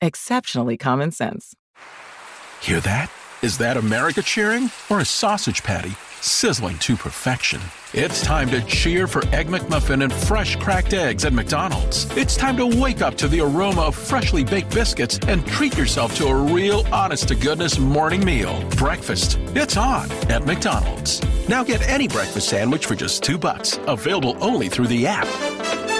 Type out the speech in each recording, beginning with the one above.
exceptionally common sense. Hear that? Is that America cheering or a sausage patty sizzling to perfection? It's time to cheer for Egg McMuffin and fresh cracked eggs at McDonald's. It's time to wake up to the aroma of freshly baked biscuits and treat yourself to a real honest to goodness morning meal. Breakfast. It's on at McDonald's. Now get any breakfast sandwich for just two bucks. Available only through the app.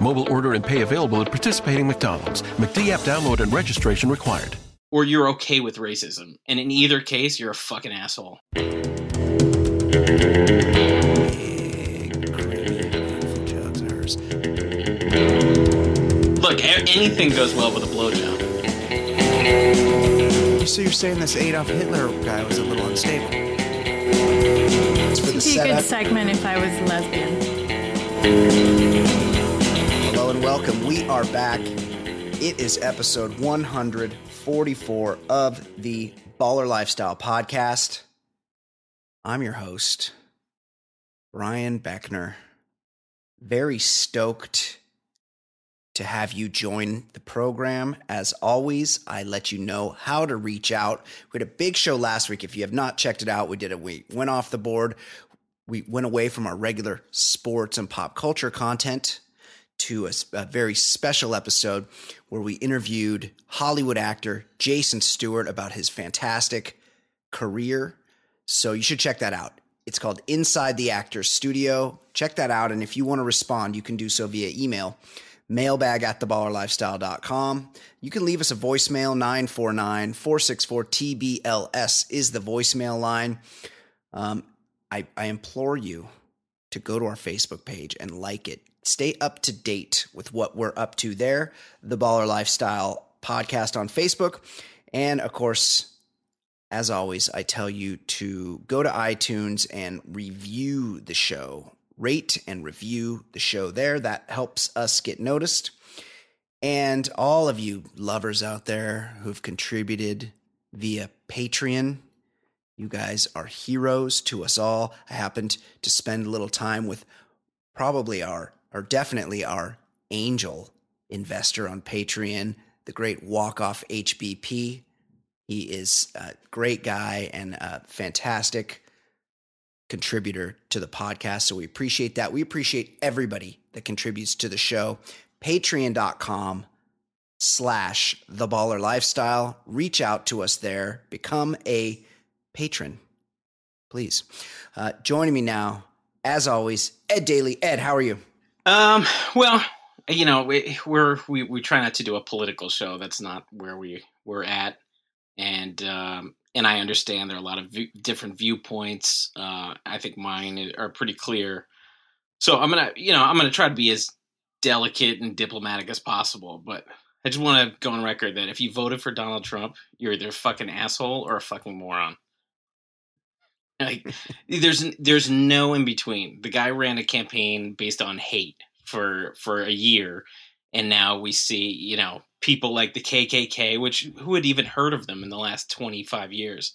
Mobile order and pay available at participating McDonald's. McD app download and registration required. Or you're okay with racism. And in either case, you're a fucking asshole. Look, anything goes well with a blowjob. So you're saying this Adolf Hitler guy was a little unstable? It's for the It'd be a good segment if I was lesbian. And welcome. We are back. It is episode 144 of the Baller Lifestyle Podcast. I'm your host, Brian Beckner. Very stoked to have you join the program. As always, I let you know how to reach out. We had a big show last week. If you have not checked it out, we did it. We went off the board. We went away from our regular sports and pop culture content to a very special episode where we interviewed Hollywood actor Jason Stewart about his fantastic career. So you should check that out. It's called Inside the Actors Studio. Check that out. And if you want to respond, you can do so via email mailbag at theballerlifestyle.com. You can leave us a voicemail 949 464 TBLS is the voicemail line. Um, I, I implore you to go to our Facebook page and like it. Stay up to date with what we're up to there. The Baller Lifestyle podcast on Facebook. And of course, as always, I tell you to go to iTunes and review the show. Rate and review the show there. That helps us get noticed. And all of you lovers out there who've contributed via Patreon, you guys are heroes to us all. I happened to spend a little time with probably our, or definitely our angel investor on Patreon, the great Walk Off HBP. He is a great guy and a fantastic contributor to the podcast. So we appreciate that. We appreciate everybody that contributes to the show. Patreon.com slash the baller lifestyle. Reach out to us there. Become a patron, please. Uh, joining me now, as always, Ed Daly. Ed, how are you? Um, well, you know, we, we're we, we try not to do a political show. That's not where we we're at, and um, and I understand there are a lot of view, different viewpoints. Uh, I think mine are pretty clear. So I'm gonna, you know, I'm gonna try to be as delicate and diplomatic as possible. But I just want to go on record that if you voted for Donald Trump, you're either a fucking asshole or a fucking moron. Like, there's there's no in between. The guy ran a campaign based on hate for for a year, and now we see you know people like the KKK, which who had even heard of them in the last 25 years?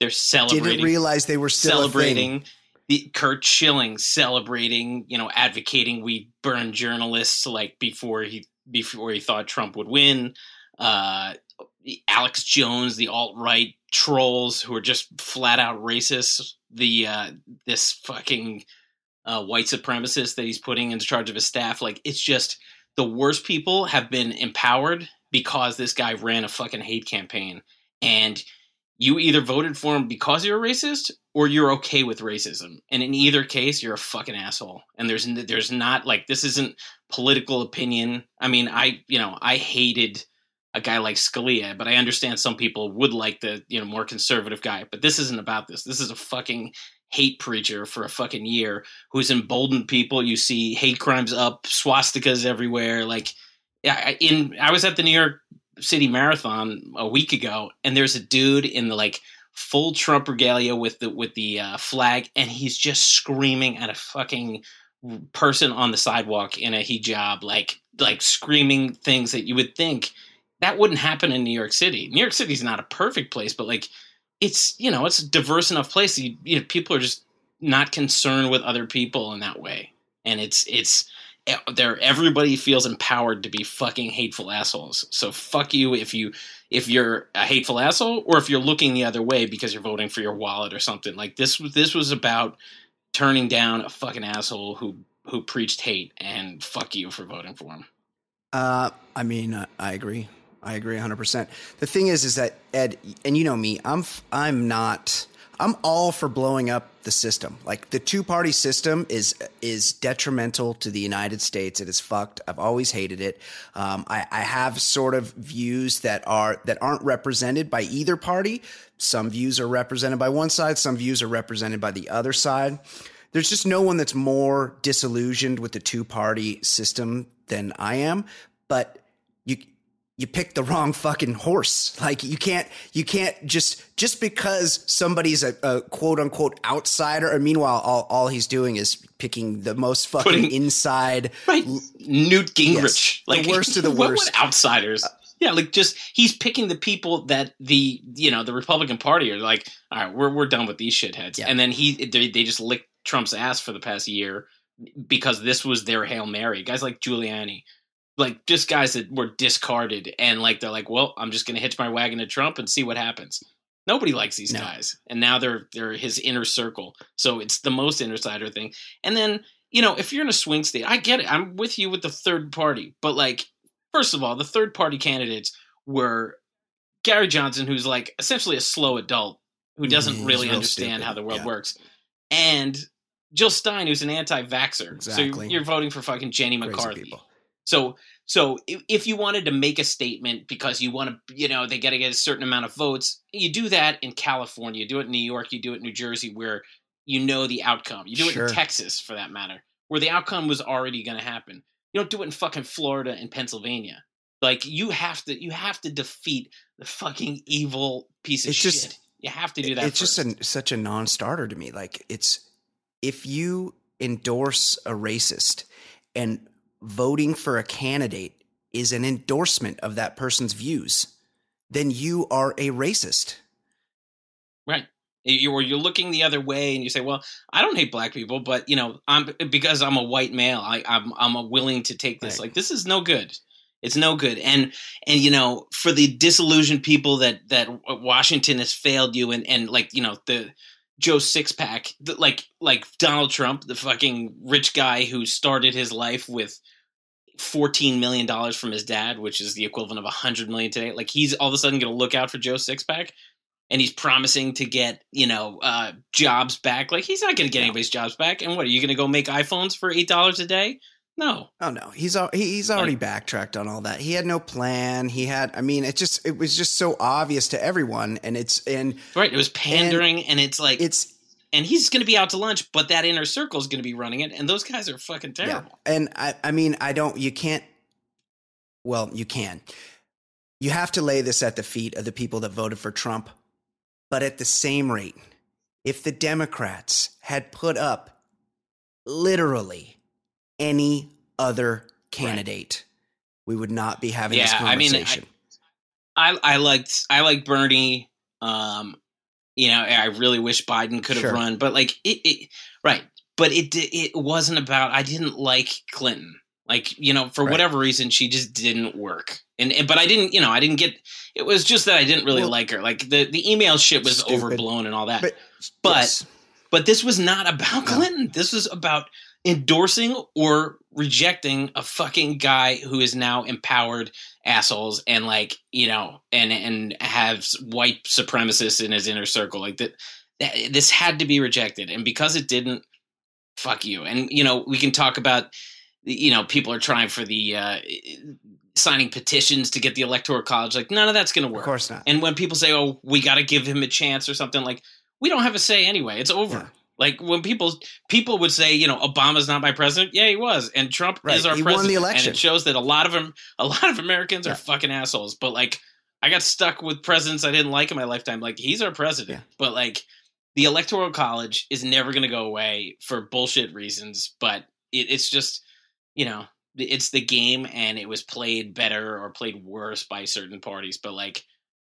They're celebrating Didn't realize they were still celebrating the Curt Schilling celebrating, you know, advocating we burn journalists like before he before he thought Trump would win. Uh, Alex Jones, the alt right trolls who are just flat out racist. The uh, this fucking uh, white supremacist that he's putting in charge of his staff. Like it's just the worst people have been empowered because this guy ran a fucking hate campaign and you either voted for him because you're a racist or you're okay with racism. And in either case, you're a fucking asshole. And there's there's not like this isn't political opinion. I mean, I you know I hated a guy like Scalia, but I understand some people would like the you know more conservative guy. But this isn't about this. This is a fucking hate preacher for a fucking year who's emboldened people. You see hate crimes up, swastikas everywhere. Like, in I was at the New York City Marathon a week ago, and there's a dude in the like full Trump regalia with the with the uh, flag, and he's just screaming at a fucking person on the sidewalk in a hijab, like like screaming things that you would think that wouldn't happen in New York City. New York City's not a perfect place, but like it's you know it's a diverse enough place. You, you know, people are just not concerned with other people in that way, and it's it's there everybody feels empowered to be fucking hateful assholes. So fuck you if you if you're a hateful asshole or if you're looking the other way because you're voting for your wallet or something. Like this this was about turning down a fucking asshole who who preached hate and fuck you for voting for him. Uh I mean I agree. I agree 100%. The thing is is that Ed and you know me, I'm I'm not I'm all for blowing up the system. Like the two party system is is detrimental to the United States. It is fucked. I've always hated it. Um, I, I have sort of views that are that aren't represented by either party. Some views are represented by one side. Some views are represented by the other side. There's just no one that's more disillusioned with the two party system than I am. But you you picked the wrong fucking horse. Like you can't, you can't just, just because somebody's a, a quote unquote outsider. And meanwhile, all, all he's doing is picking the most fucking Putting, inside. Right. Newt Gingrich. Yes, like the worst of the worst. outsiders. Uh, yeah. Like just, he's picking the people that the, you know, the Republican party are like, all right, we're, we're done with these shitheads. Yeah. And then he, they, they just licked Trump's ass for the past year because this was their Hail Mary. Guys like Giuliani like just guys that were discarded and like they're like, well, I'm just gonna hitch my wagon to Trump and see what happens. Nobody likes these no. guys, and now they're they're his inner circle. So it's the most insider thing. And then you know, if you're in a swing state, I get it. I'm with you with the third party, but like, first of all, the third party candidates were Gary Johnson, who's like essentially a slow adult who doesn't mm, really understand stupid. how the world yeah. works, and Jill Stein, who's an anti-vaxxer. Exactly. So you're, you're voting for fucking Jenny McCarthy. So so if you wanted to make a statement because you want to, you know, they got to get a certain amount of votes, you do that in California, you do it in New York, you do it in New Jersey, where you know the outcome. You do sure. it in Texas, for that matter, where the outcome was already going to happen. You don't do it in fucking Florida and Pennsylvania. Like you have to, you have to defeat the fucking evil piece of it's shit. Just, you have to do that. It's first. just a, such a non-starter to me. Like it's if you endorse a racist and voting for a candidate is an endorsement of that person's views, then you are a racist. Right. You, or you're looking the other way and you say, well, I don't hate black people, but you know, I'm because I'm a white male, I, I'm I'm willing to take this. Right. Like this is no good. It's no good. And and you know, for the disillusioned people that that Washington has failed you and and like you know the Joe Sixpack, like like Donald Trump, the fucking rich guy who started his life with fourteen million dollars from his dad, which is the equivalent of a hundred million today. Like he's all of a sudden going to look out for Joe Sixpack, and he's promising to get you know uh, jobs back. Like he's not going to get anybody's jobs back. And what are you going to go make iPhones for eight dollars a day? No. Oh no, he's he's already like, backtracked on all that. He had no plan. He had, I mean, it just it was just so obvious to everyone, and it's and right. It was pandering, and, and it's like it's and he's going to be out to lunch, but that inner circle is going to be running it, and those guys are fucking terrible. Yeah. And I, I mean, I don't, you can't. Well, you can. You have to lay this at the feet of the people that voted for Trump, but at the same rate, if the Democrats had put up literally any other candidate, right. we would not be having yeah, this conversation. I mean, I, I, I liked I like Bernie. Um, you know, I really wish Biden could have sure. run, but like it, it, right. But it it wasn't about. I didn't like Clinton. Like you know, for right. whatever reason, she just didn't work. And, and, but I didn't, you know, I didn't get. It was just that I didn't really well, like her. Like the the email shit was stupid. overblown and all that. But but, yes. but this was not about Clinton. This was about endorsing or rejecting a fucking guy who is now empowered assholes and like you know and and has white supremacists in his inner circle like that, that this had to be rejected. And because it didn't fuck you. And you know we can talk about you know people are trying for the uh signing petitions to get the electoral college. Like none of that's going to work. Of course not. and when people say oh we got to give him a chance or something like we don't have a say anyway. It's over. Yeah. Like when people people would say you know obama's not my president yeah he was and trump Right, is our he won the election. and it shows that a lot of them a lot of americans Yeah. are fucking assholes but like i got stuck with presidents i didn't like in my lifetime like he's our president Yeah. but like the electoral college is never going to go away for bullshit reasons but it, it's just you know it's the game and it was played better or played worse by certain parties but like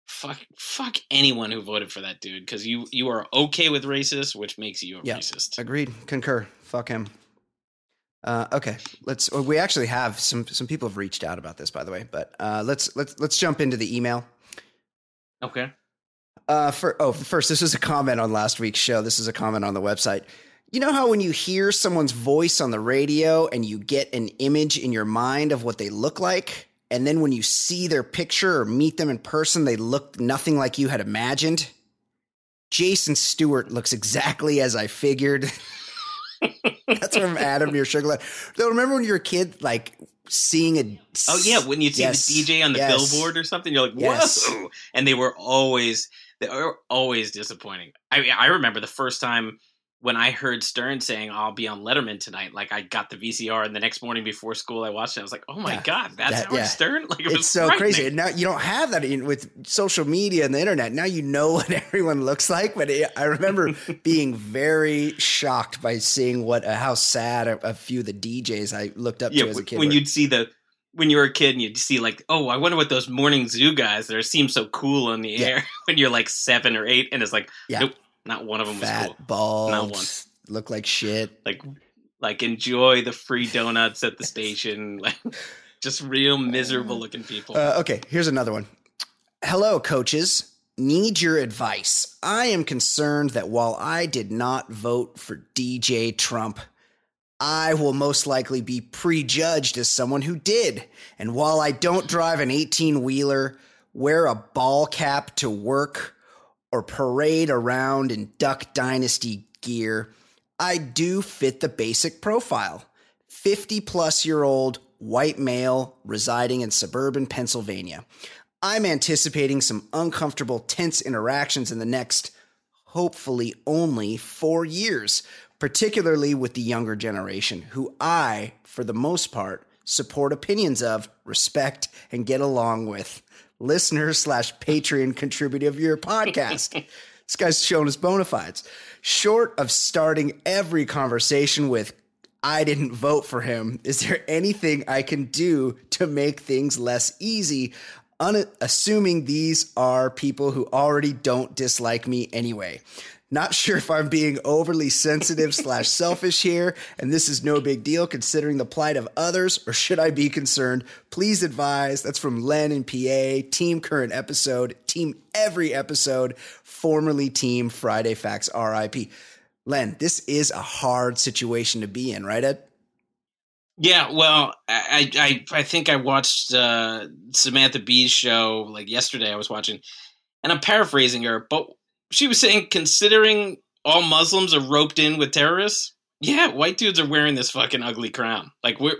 fuck fuck anyone who voted for that dude because you you are okay with racist which makes you a Yeah. racist Agreed. Concur. Fuck him. Uh, okay, let's. well, We actually have some some people have reached out about this, by the way. But uh, let's let's let's jump into the email. okay Uh, for oh, first, this is a comment on last week's show. This is a comment on the website. You know how when you hear someone's voice on the radio and you get an image in your mind of what they look like, and then when you see their picture or meet them in person, they look nothing like you had imagined? Jason Stewart looks exactly as I figured. That's from Adam near sugar. Though remember when you were a kid, like seeing a oh yeah when you see Yes, the dj on the yes. billboard or something you're like Yes. whoa and they were always they were always disappointing i mean i remember the first time when i heard stern saying i'll be on letterman tonight like i got the vcr and the next morning before school i watched it i was like oh my Yeah. god that's That- howard yeah. stern like it was it's so crazy. And now you don't have that in, with social media and the internet. Now you know what everyone looks like. But it, I remember being very shocked by seeing what uh, how sad a, a few of the DJs I looked up yeah to as a kid. when were. you'd see the when you were a kid and you'd see like oh i wonder what those morning zoo guys that seem so cool on the Yeah. air when you're like seven or eight and it's like Yeah. nope not one of them was fat, cool bald, Not one. look like shit. like like enjoy the free donuts at the station like just real miserable looking people Uh, okay, here's another one. Hello, coaches. Need your advice. I am concerned that while I did not vote for DJ Trump, I will most likely be prejudged as someone who did. And while I don't drive an 18 wheeler, wear a ball cap to work, or parade around in Duck Dynasty gear, I do fit the basic profile 50 plus year old white male residing in suburban Pennsylvania. I'm anticipating some uncomfortable, tense interactions in the next, hopefully, only four years, particularly with the younger generation, who I, for the most part, support opinions of, respect, and get along with. Listener slash Patreon contributor of your podcast. this guy's showing his bona fides. Short of starting every conversation with, I didn't vote for him. Is there anything I can do to make things less easy? Unassuming these are people who already don't dislike me anyway. Not sure if I'm being overly sensitive slash selfish here, and this is no big deal considering the plight of others, or should I be concerned? Please advise. That's from Len and PA, Team Current Episode, Team Every Episode, formerly Team Friday Facts RIP. Len, this is a hard situation to be in, right, Ed? yeah well i i i think i watched uh samantha bee's show like yesterday i was watching and i'm paraphrasing her but she was saying considering all muslims are roped in with terrorists yeah white dudes are wearing this fucking ugly crown. Like we're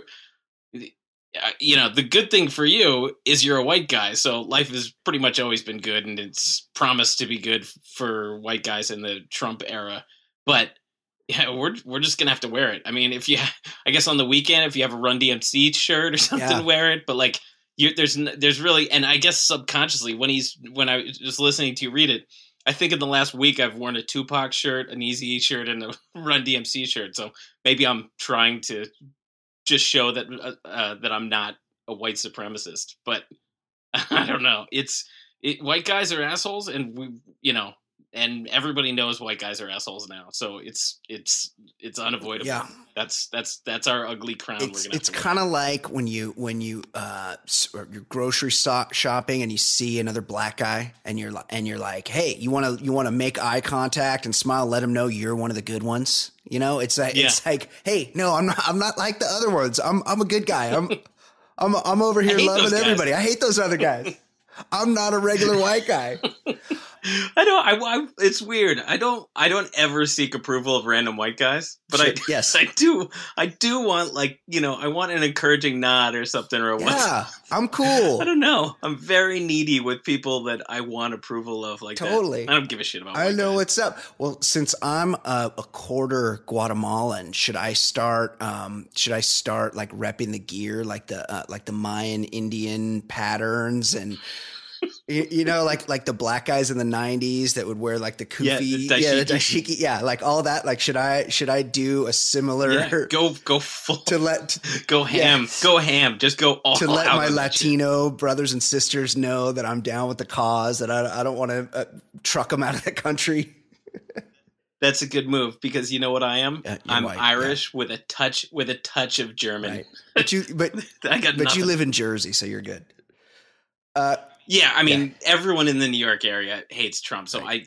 uh, you know the good thing for you is you're a white guy so life has pretty much always been good and it's promised to be good for white guys in the trump era. But yeah we're we're just gonna have to wear it. I mean if you i guess on the weekend if you have a run dmc shirt or something Yeah. wear it but like you there's there's really and i guess subconsciously when he's when i was listening to you read it i think in the last week i've worn a tupac shirt an easy shirt and a run dmc shirt so maybe i'm trying to just show that uh, uh, that I'm not a white supremacist. But I don't know. It's it, white guys are assholes, and we, you know, and everybody knows white guys are assholes now. So it's it's it's unavoidable. Yeah. That's that's that's our ugly crown. it's it's kind of like when you when you uh you're grocery shopping and you see another black guy and you're and you're like hey you want to you want to make eye contact and smile let him know you're one of the good ones you know it's like it's like hey no i'm not i'm not like the other ones i'm i'm a good guy i'm i'm i'm over here loving everybody i hate those other guys i'm not a regular white guy I don't. I, I. It's weird. I don't. I don't ever seek approval of random white guys, but I. Shit, yes. I do. I do want like you know. I want an encouraging nod or something or what. yeah i'm cool I don't know. I'm very needy with people that I want approval of, like that. Totally. I don't give a shit about. I know guys. what's up. Well, since I'm a, a quarter Guatemalan, should I start? Um, should I start like repping the gear, like the uh, like the Mayan Indian patterns, and you, you know, like like the black guys in the '90s that would wear like the Yeah, kufi, the yeah, the dashiki. dashiki, yeah, like all that. Like, should I should I do a similar Yeah, go go full. to let go ham. yeah. Go ham. Just go all to let my that shit. Latino brothers and sisters know that I'm down with the cause, that I, I don't want to uh, truck them out of the country. That's a good move because you know what I am. Yeah, I'm white, Irish with a touch with a touch of German. Right. But you, but I got but nothing. you live in Jersey, so you're good. Uh, Yeah, I mean, everyone in the New York area hates Trump, so I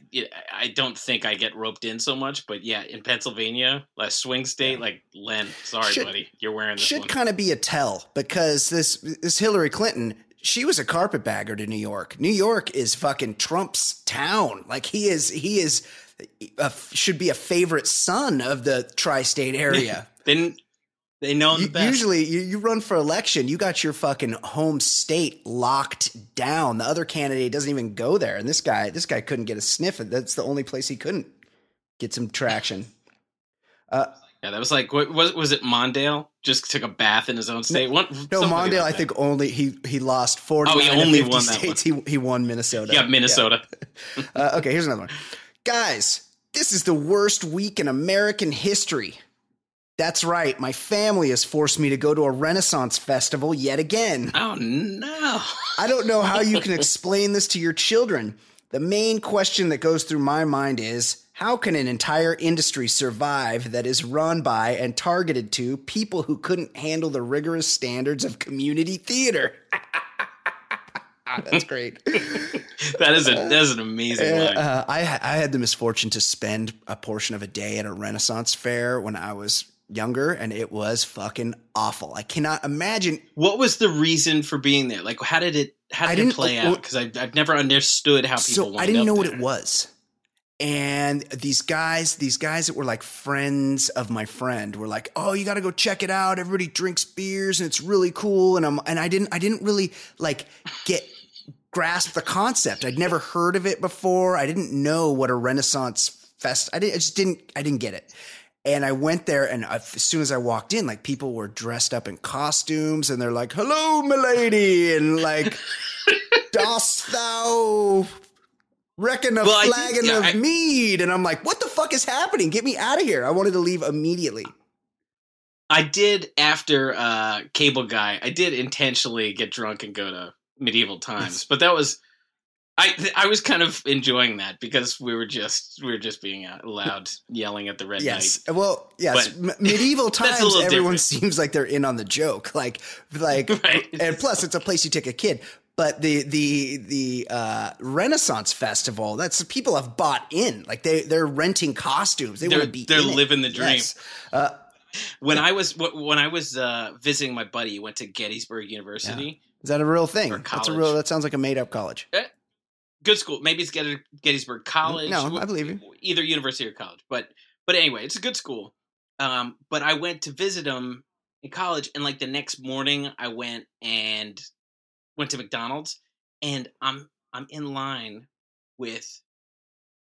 I don't think I get roped in so much. But yeah, in Pennsylvania, last swing state, like Len, sorry, Should- buddy, you're wearing this should kind of be a tell because this this Hillary Clinton, she was a carpetbagger to New York. New York is fucking Trump's town. Like he is, he is a, should be a favorite son of the tri-state area. Then they know the best. Usually, you, you run for election, you got your fucking home state locked down. The other candidate doesn't even go there, and this guy, this guy couldn't get a sniff. That's the only place he couldn't get some traction. Uh, yeah, that was like what was was it? Mondale just took a bath in his own state. One, no, Mondale, like I think only he he lost forty. Oh, he only won that states. He he won Minnesota. Yeah, Minnesota. Uh, okay, here's another one. Guys, this is the worst week in American history. That's right. My family has forced me to go to a Renaissance festival yet again. Oh no! I don't know how you can explain this to your children. The main question that goes through my mind is how can an entire industry survive that is run by and targeted to people who couldn't handle the rigorous standards of community theater? That's great. that is a that is an amazing line. Uh, I, I had the misfortune to spend a portion of a day at a Renaissance fair when I was younger, and it was fucking awful. I cannot imagine What was the reason for being there? Like, how did it how did it play out? Because I've, I've never understood how people. so I didn't know what it was. And these guys, these guys that were like friends of my friend were like, "Oh, you got to go check it out. Everybody drinks beers and it's really cool." And I'm and I didn't I didn't really like get grasp the concept. I'd never heard of it before. I didn't know what a Renaissance fest. I didn't I just didn't I didn't get it. And I went there, and as soon as I walked in, like people were dressed up in costumes, and they're like, "Hello, milady," and like, "Dost thou reckon a Well, flagon yeah, of I- mead?" And I'm like, "What the fuck is happening? Get me out of here!" I wanted to leave immediately. I did after uh, Cable Guy. I did intentionally get drunk and go to medieval times, but that was I. I was kind of enjoying that because we were just we were just being out loud, yelling at the red Yes. knight. Well, yes. But- M- medieval times, everyone different. seems like they're in on the joke. Like, like, Right. and plus, it's a place you take a kid. But the the the uh, Renaissance Festival, that's people have bought in. Like they they're renting costumes. They They're- want to be. they're in it. living the dream. Yes. Uh, When I was when I was uh, visiting my buddy, he went to Gettysburg University. is that a real thing? That's a real. That sounds like a made up college. Good school. Maybe it's Get- Gettysburg College. No, I believe you. Either university or college, but but anyway, it's a good school. Um, but I went to visit him in college, and like the next morning, I went and went to McDonald's, and I'm I'm in line with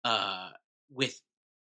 uh with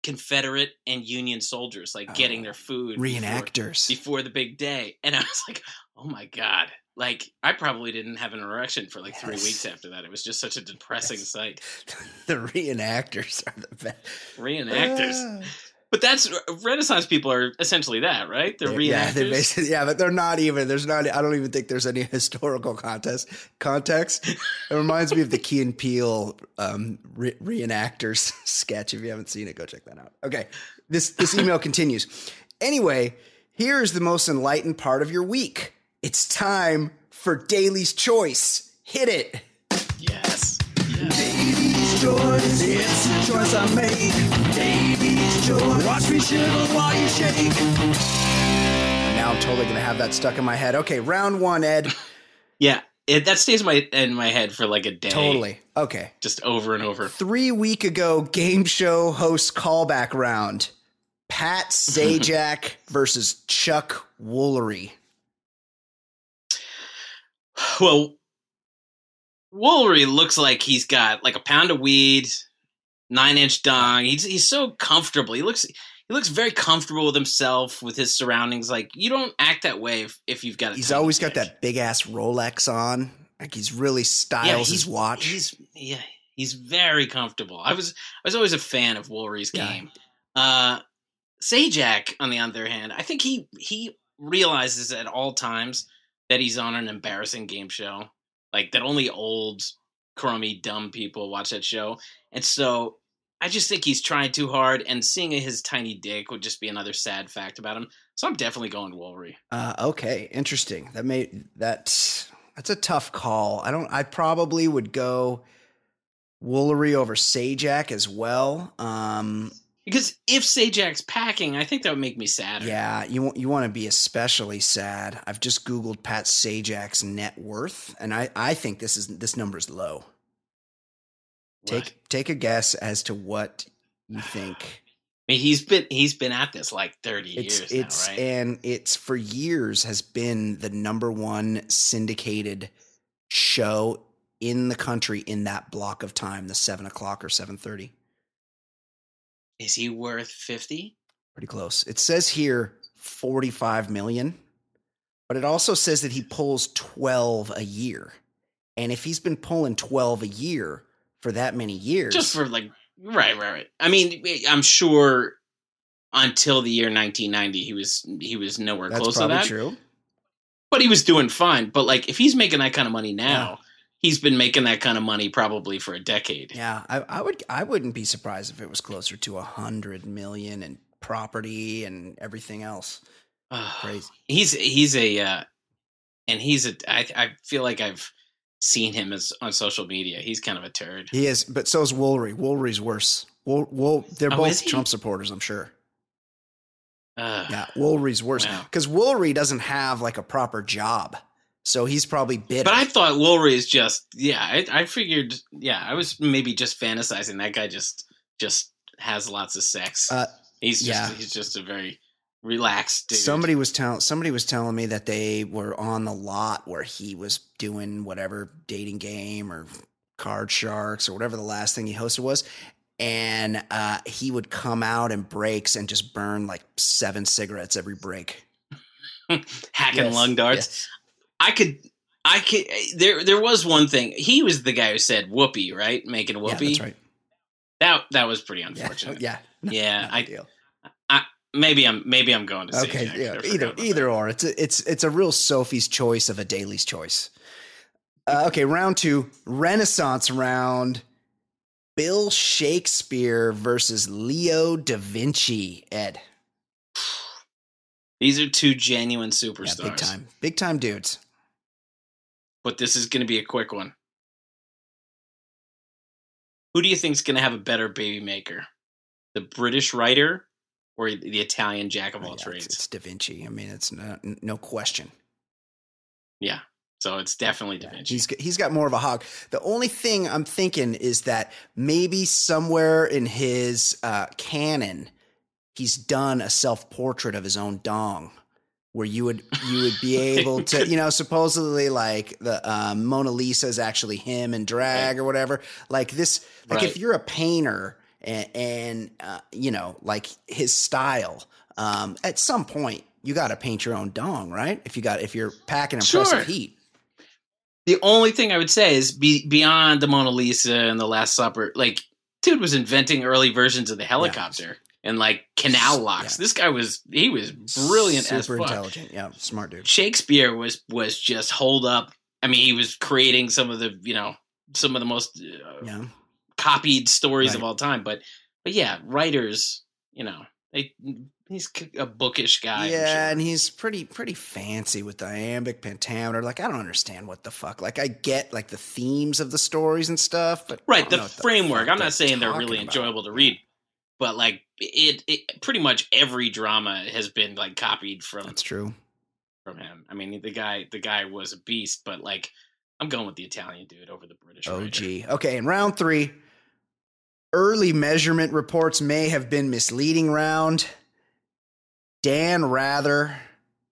Confederate and Union soldiers, like getting Oh, their food before- Reenactors. before the big day, and I was like, oh my god. Like I probably didn't have an erection for like three weeks after that. It was just such a depressing Yes. sight. the reenactors are the best. Reenactors. Ah. But that's Renaissance people are essentially that, right? They're reenactors. Yeah, they're basically, yeah, but they're not even. There's not. I don't even think there's any historical contest context. It reminds me of the Key and Peele um, re- reenactors sketch. If you haven't seen it, go check that out. Okay, this this email continues. Anyway, here's the most enlightened part of your week. It's time for Daly's Choice. Hit it. yes. Davey's choice, it's the choice I make. Davey's choice, watch me shiver while you shake. Now I'm totally gonna have that stuck in my head. Okay, round one, Ed. Yeah. It, that stays in my in my head for like a day. Totally. Okay. Just over and over. Three week ago, game show host callback round. Pat Sajak versus Chuck Woolery. Well, Woolery looks like he's got like a pound of weed, nine inch dong. He's he's so comfortable. He looks he looks very comfortable with himself, with his surroundings. Like you don't act that way if, if you've got. A He's always got that big ass Rolex on. Like he's really styles his watch. He's yeah, he's very comfortable. I was I was always a fan of Woolery's Yeah. game. Uh, Sajak, on the other hand, I think he he realizes at all times that he's on an embarrassing game show, like that only old, crummy, dumb people watch that show, and so I just think he's trying too hard. And seeing his tiny dick would just be another sad fact about him. So I'm definitely going Woolery. Uh, okay, interesting. That made that that's a tough call. I don't. I probably would go Woolery over Sajak as well. Um, Because if Sajak's packing, I think that would make me sad. yeah, you want you want to be especially sad. I've just googled Pat Sajak's net worth, and I I think this is this number is low. What? Take take a guess as to what you think. I mean, he's been he's been at this like thirty It's years it's now, right? and it's for years has been the number one syndicated show in the country in that block of time, the seven o'clock or seven thirty. Is he worth fifty? Pretty close. It says here forty five million, but it also says that he pulls twelve a year. And if he's been pulling twelve a year for that many years, Just for like right, right, right. I mean, eh, I'm sure until the year 1990, he was he was nowhere close to that. true. But he was doing fine. But like, if he's making that kind of money now, he's been making that kind of money probably for a decade. Yeah, I, I would. I wouldn't be surprised if it was closer to a hundred million and property and everything else. Crazy. He's he's a uh, and he's a. I I feel like I've seen him as on social media. He's kind of a turd. He is, but so is Woolery. Woolery's worse. Wool, Wool, they're Oh, both? Trump supporters, I'm sure. Uh, Yeah, Woolery's worse Wow. because Woolery doesn't have like a proper job, so he's probably bitter. But I thought Wolverine is just yeah. I, I figured yeah. I was maybe just fantasizing. That guy just just has lots of sex. Uh, he's just yeah. he's just a very relaxed dude. Somebody was telling somebody was telling me that they were on the lot where he was doing whatever dating game or card sharks or whatever the last thing he hosted was. And uh, he would come out in breaks and just burn like seven cigarettes every break. hacking Yes, lung darts. yes. I could. I could. There, there was one thing. He was the guy who said "whoopee," right? Making Yeah, whoopee. that's right. That that was pretty unfortunate. yeah, Yeah, not I- a deal. Maybe I'm maybe I'm going to say Okay, yeah, either either that. or. It's a, it's it's a real Sophie's choice of a Daly's choice. Uh, okay, round two, Renaissance round. Bill Shakespeare versus Leo da Vinci. Ed, These are two genuine yeah, superstars. big time, big time dudes. But this is going to be a quick one. Who do you think is going to have a better baby maker? The British writer or the Italian jack of all Yeah, trades? it's Da Vinci. I mean, it's no, no question. Yeah. So it's definitely Da Vinci. He's got- he's got more of a hog. The only thing I'm thinking is that maybe somewhere in his uh, canon, he's done a self portrait of his own dong, where you would you would be able to you know supposedly like the um, Mona Lisa is actually him in drag or whatever. Like this, like if you're a painter and, and uh, you know like his style, um, at some point. You got to paint your own dong, right? If you got, if you're packing impressive Sure. heat, the only thing I would say is be, beyond the Mona Lisa and the Last Supper, like, dude was inventing early versions of the helicopter. And like canal locks. Yeah. This guy was he was brilliant Super intelligent. Yeah, smart dude. Shakespeare was was just hold up. I mean, he was creating some of the you know some of the most uh, Yeah. copied stories of all time. But but yeah, writers, you know, they he's a bookish guy. Yeah, sure. and he's pretty pretty fancy with the iambic pentameter. Like I don't understand what the fuck. Like I get like the themes of the stories and stuff, but right the framework. fuck I'm not saying they're really about. enjoyable to read, but like it, it pretty much every drama has been like copied from That's true. from him. I mean, the guy the guy was a beast, but like I'm going with the Italian dude over the British. Oh, writer. gee. Okay, in round three, early measurement reports may have been misleading round. Dan Rather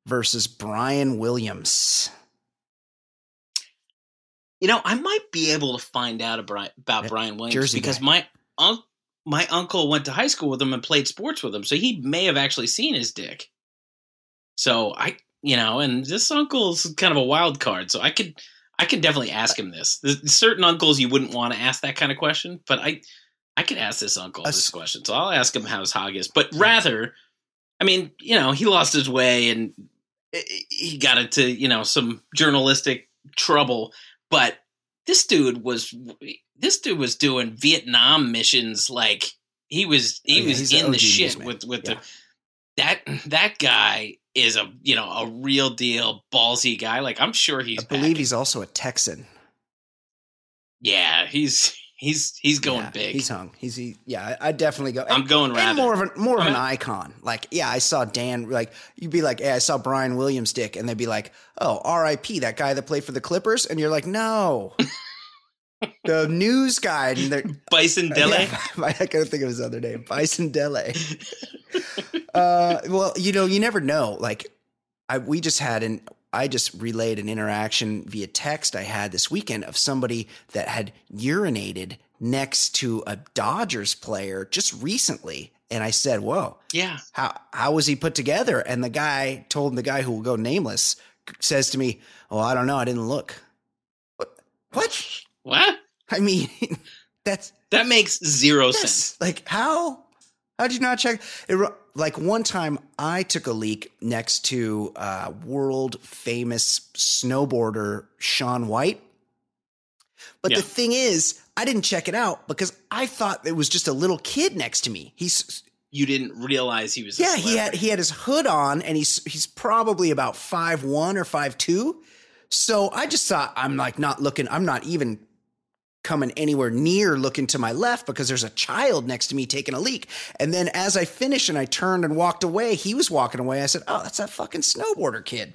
versus Brian Williams. You know, I might be able to find out about, about Brian Williams Jersey because guy. my uncle my uncle went to high school with him and played sports with him, so he may have actually seen his dick. So I, you know, and this uncle's kind of a wild card, so I could I could definitely ask him this. There's certain uncles you wouldn't want to ask that kind of question, but I I could ask this uncle A this question. So I'll ask him how his hog is. But rather, I mean, you know, he lost his way and eh, eh, he got into, you know, some journalistic trouble, but this dude was this dude was doing Vietnam missions like he was he Oh, yeah, was in the OG shit with with Yeah. the that that guy is a you know a real deal ballsy guy like i'm sure he's I believe packing. he's also a Texan. yeah he's he's he's going Yeah, big He's hung. He's he, yeah. I, definitely go. i'm going and more of a, more of an icon. Like, yeah, I saw Dan. Like, you'd be like, "Yeah, I saw Brian Williams' dick," and they'd be like, "Oh, R.I.P. That guy that played for the Clippers," and you're like, "No." the news guy, and they're bison dele Yeah, I couldn't think of his other name. Bison Dele. uh, well, you know, you never know. Like, I we just had an I just relayed an interaction via text I had this weekend of somebody that had urinated next to a Dodgers player just recently, and I said, "Whoa." yeah How how was he put together? And the guy told the guy who will go nameless says to me, "Oh, I don't know. I didn't look." What? What? I mean, that's that makes zero Yes. sense Like how? How'd you not check? It, like one time, I took a leak next to uh, world famous snowboarder Shaun White. But Yeah. the thing is, I didn't check it out because I thought it was just a little kid next to me. He's you didn't realize he was a yeah, he had he had his hood on, and he's he's probably about five one or five two. So I just thought I'm like not looking. I'm not even coming anywhere near looking to my left because there's a child next to me taking a leak. And then as I finished and I turned and walked away, he was walking away. I said, "Oh, that's that fucking snowboarder kid."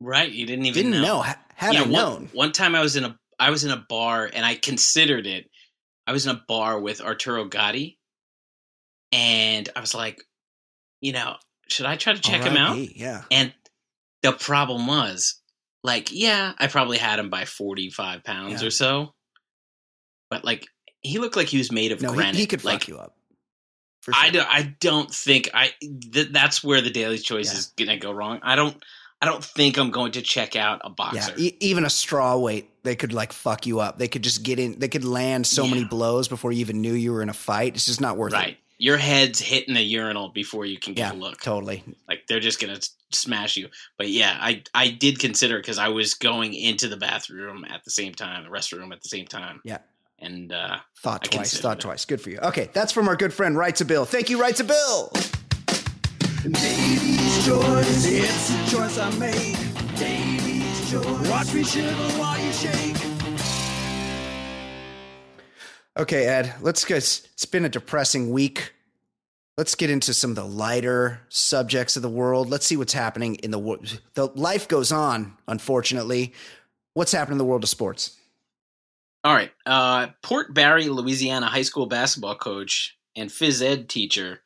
right you didn't even Didn't know. know, Had Yeah, I one- known, One time I was in a I was in a bar and I considered it. I was in a bar with Arturo Gatti, and I was like, you know, should I try to check him out? Yeah. And the problem was, like, yeah, I probably had him by forty five pounds Yeah. or so, but like he looked like he was made of No, granite. he could like, fuck you up. For I, sure. do, I don't think I th- that's where the Daly Choice Yeah. is gonna go wrong. I don't I don't think I'm going to check out a Yeah, boxer. e- even a straw weight, they could like fuck you up. They could just get in. They could land so many blows before you even knew you were in a fight. It's just not worth right. it. Right, your head's hitting the urinal before you can Yeah, get a look. totally. Like they're just gonna smash you. But yeah, I I did consider because I was going into the bathroom at the same time, the restroom at the same time. Yeah. And uh Thought I twice. Thought it. twice. Good for you. Okay, that's from our good friend Writes a Bill. Thank you, Writes a Bill. Davey's Choice, it's a choice I made. Davey's Choice, watch me shiver while you shake. Okay, Ed. Let's go. It's it's been a depressing week. Let's get into some of the lighter subjects of the world. Let's see what's happening in the world. The life goes on. Unfortunately, what's happening in the world of sports? All right. Uh Port Barre, Louisiana high school basketball coach and phys ed teacher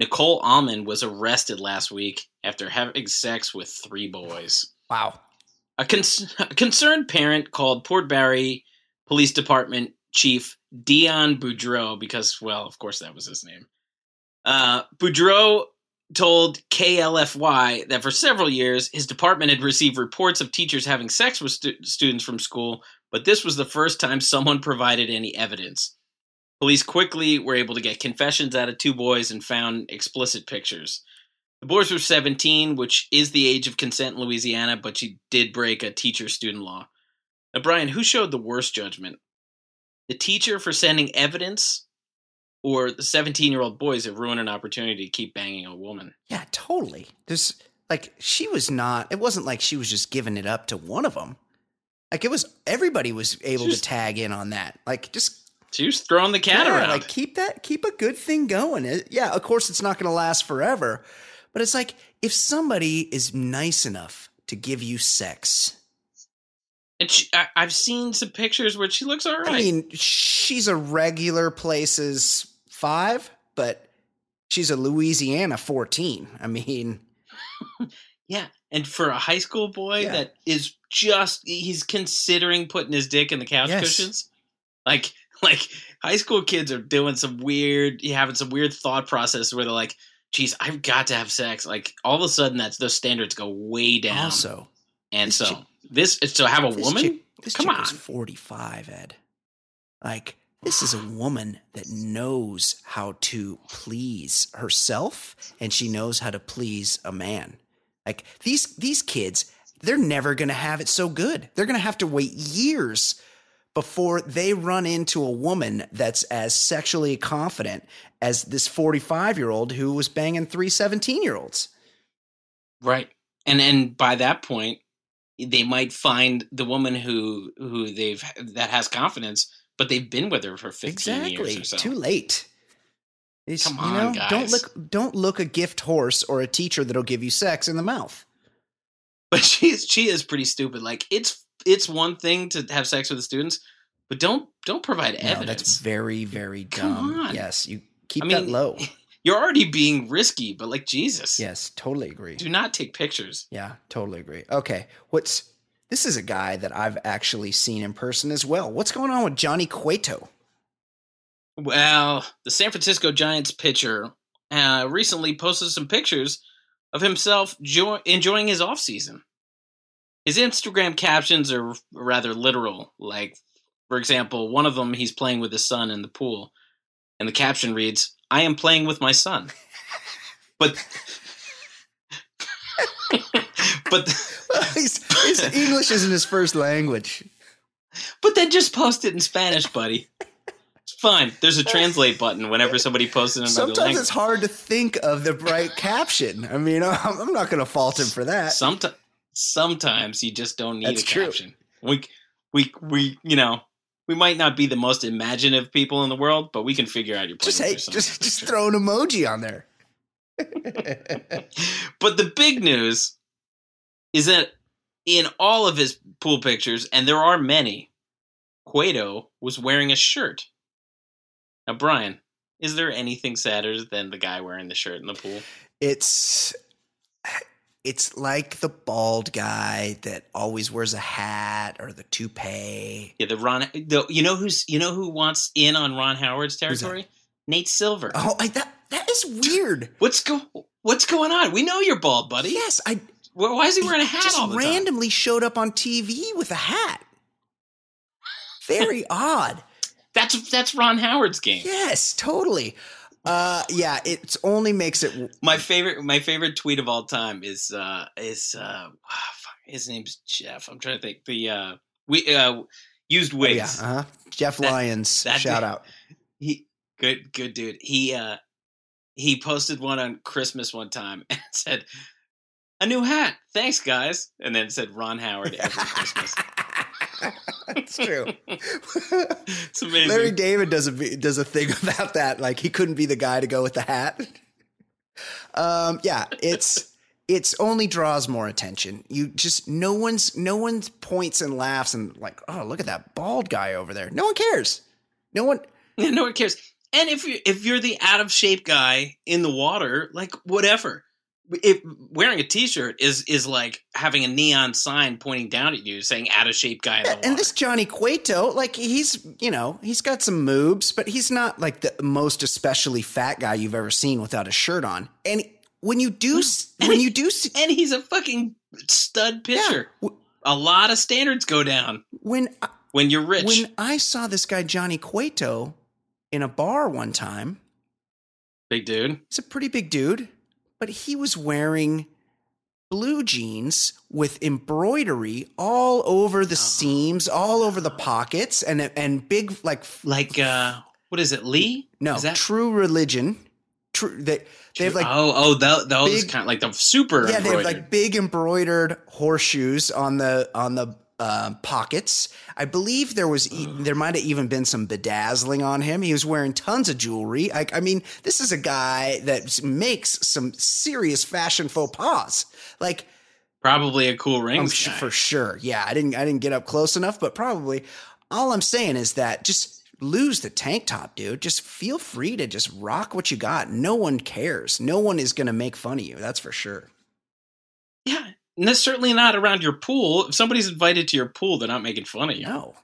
Nicole Almond was arrested last week after having sex with three boys. Wow. A, con- a concerned parent called Port Barre Police Department Chief Dion Boudreau because, well, of course, that was his name. Uh, Boudreau told KLFY that for several years his department had received reports of teachers having sex with stu- students from school, but this was the first time someone provided any evidence. Police quickly were able to get confessions out of two boys and found explicit pictures. The boys were 17, which is the age of consent in Louisiana, but she did break a teacher student law. Now, Brian, who showed the worst judgment? The teacher for sending evidence or the 17 year old boys that ruined an opportunity to keep banging a woman? Yeah, totally. There's like she was not. It wasn't like she was just giving it up to one of them. Like it was everybody was able Just- to tag in on that. Like just was throwing the cat yeah, around. like keep that keep a good thing going. It- yeah, of course it's not going to last forever, but it's like if somebody is nice enough to give you sex. and she, I, I've seen some pictures where she looks all right. I mean, she's a regular places 5, but she's a Louisiana 14. I mean, yeah. And for a high school boy Yeah. that is just, he's considering putting his dick in the couch Yes. cushions. Like, like high school kids are doing some weird, having some weird thought process where they're like, geez, I've got to have sex. Like all of a sudden that's, those standards go way down. also and so chick- this, so have a This woman? chick, this Come chick on. was 45, Ed. Like, this is a woman that knows how to please herself and she knows how to please a man. Like these these kids, they're never going to have it so good. They're going to have to wait years before they run into a woman that's as sexually confident as this 45-year-old who was banging three 17-year-olds. Right. And and by that point, they might find the woman who who they've that has confidence, but they've been with her for fifteen Exactly. years or so. Too late. It's, Come you on, know, Don't look don't look a gift horse or a teacher that'll give you sex in the mouth. But she's she is pretty stupid. Like it's it's one thing to have sex with the students, but don't don't provide No, evidence. that's very, very Come dumb. on. Yes, you keep I that low. You're already being risky, but like Jesus. Yes, totally agree. Do not take pictures. Yeah, totally agree. Okay, what's this is a guy that I've actually seen in person as well. What's going on with Johnny Cueto? Well, the San Francisco Giants pitcher uh, recently posted some pictures of himself jo- enjoying his offseason. His Instagram captions are rather literal. Like, for example, one of them he's playing with his son in the pool, and the caption reads, I am playing with my son. But. but his, his English isn't his first language. but then just post it in Spanish, buddy. Fine. There's a uh, translate button whenever somebody posts in another Sometimes language. it's hard to think of the right caption. I mean, I'm, I'm not going to fault him for that. Sometimes, sometimes you just don't need That's a true. caption. We, we, we, you know, we might not be the most imaginative people in the world, but we can figure out your plan. just hey, just just throw an emoji on there. But the big news is that in all of his pool pictures, and there are many, Cueto was wearing a shirt. Now, Brian, is there anything sadder than the guy wearing the shirt in the pool? It's it's like the bald guy that always wears a hat or the toupee. Yeah, the Ron. The, you know who's you know who wants in on Ron Howard's territory? Nate Silver. Oh, I, that that is weird. What's go What's going on? We know you're bald, buddy. Yes, I Why is he wearing a hat just all the time? randomly showed up on TV with a hat. Very odd. That's that's Ron Howard's game. Yes, totally. Uh, yeah, it only makes it. My favorite my favorite tweet of all time is uh is uh ah, fuck, his name's Jeff. I'm trying to think. The uh we uh used Oh, yeah, uh-huh. Jeff That- Lyons, that shout dude- out. He good good dude. He uh he posted one on Christmas one time and said a new hat. Thanks guys. And then said Ron Howard every Christmas. it's true. It's amazing. Larry David does a does a thing about that. Like he couldn't be the guy to go with the hat. Um, yeah, it's it's only draws more attention. You just no one's no one's points and laughs and like, oh look at that bald guy over there. No one cares. No one. Yeah, no one cares. And if you if you're the out of shape guy in the water, like whatever. If wearing a t-shirt is is like having a neon sign pointing down at you saying out of shape guy in the water. And this Johnny Cueto, like he's you know he's got some moves, but he's not like the most especially fat guy you've ever seen without a shirt on. And when you do And when he- you do see, and he's a fucking stud pitcher. A lot of standards go down when when you're rich. When I saw this guy Johnny Cueto, in a bar one time. Big dude. He's a pretty big dude, but he was wearing blue jeans with embroidery all over the seams, all over the pockets, and and big like Like uh what is it, Lee? no Is that true religion. True they they have like oh oh tho- those big- kind of like the super yeah they have like big embroidered horseshoes on the on the uh, pockets. I believe there was e- there might have even been some bedazzling on him. He was wearing tons of jewelry. I, I mean, this is a guy that makes some serious fashion faux pas. Like probably a cool su- guy. for sure. Yeah, I didn't I didn't get up close enough, but probably all I'm saying is that just lose the tank top, dude. Just feel free to just rock what you got. No one cares. No one is going to make fun of you. That's for sure. Yeah, and that's certainly not around your pool. If somebody's invited to your pool, they're not making fun of you. No.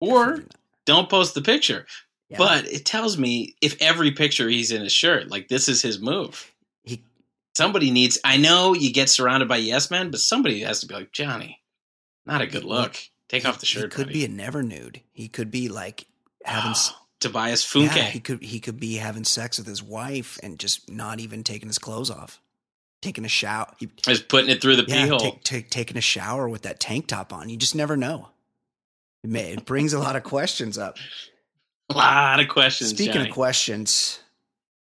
or don't post the picture. Yeah. But it tells me if every picture he's in his shirt, like this is his move. He- somebody needs. I know you get surrounded by yes men, but somebody has to be like Johnny. Not a good look. Take he- off the shirt. He could buddy. be a never nude. He could be like having s- Tobias Funke. yeah, he could he could be having sex with his wife and just not even taking his clothes off. Taking a shower. He, Just putting it through the pee hole. take, take, taking a shower with that tank top on. You just never know. It, may, it brings a lot of questions up. a lot of questions. Speaking Johnny. Hmm. of questions,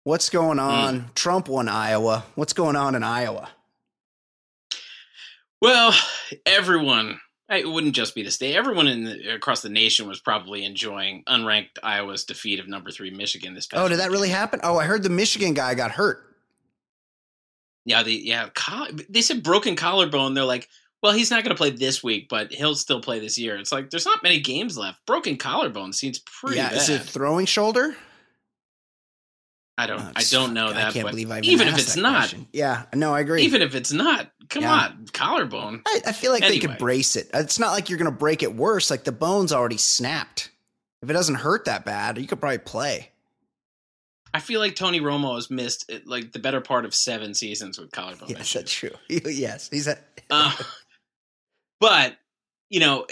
what's going on? Trump won Iowa. What's going on in Iowa? Well, everyone. It wouldn't just be the state. Everyone in the, across the nation was probably enjoying unranked Iowa's defeat of number three Michigan this past. Oh, did that weekend. really happen? Oh, I heard the Michigan guy got hurt. Yeah, the yeah, coll- they said broken collarbone. They're like, well, he's not going to play this week, but he'll still play this year. It's like there's not many games left. Broken collarbone seems pretty yeah, bad. is it throwing shoulder? I don't, Oh, I don't know that. I can't but believe I even if asked it's that not, question. Yeah, no, I agree. even if it's not, come Yeah. on, collarbone. I, I feel like they could brace it. Uh, it's not like you're going to break it worse. Like the bone's already snapped. If it doesn't hurt that bad, you could probably play. I feel like Tony Romo has missed uh, like the better part of seven seasons with collarbone. Yes, issues. that's true. yes, he's a. Uh, but you know,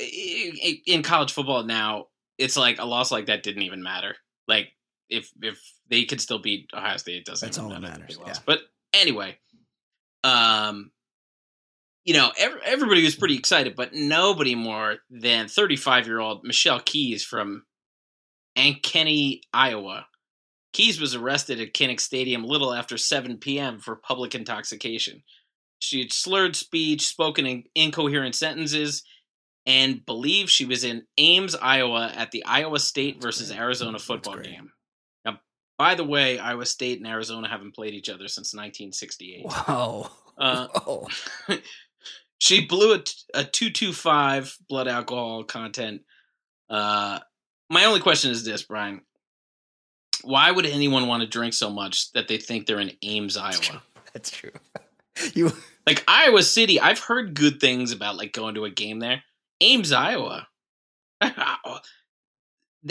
in college football now, it's like a loss like that didn't even matter. Like if if they could still beat Ohio State, it doesn't. That's all that matters, yeah. But anyway, um, you know, ev- everybody was pretty excited, but nobody more than 35 year old Michelle Keys from Ankeny, Iowa. Keys was arrested at Kinnick Stadium a little after 7 p.m. for public intoxication. She had slurred speech, spoken in incoherent sentences, and believed she was in Ames, Iowa at the Iowa State versus. Arizona football game. Now, by the way, Iowa State and Arizona haven't played each other since 1968. Whoa. Uh, Whoa. she blew a 225 blood alcohol content. Uh, my only question is this, Brian. Why would anyone want to drink so much that they think they're in Ames, Iowa? That's true. You Like Iowa City, I've heard good things about like going to a game there. Ames, Iowa. I,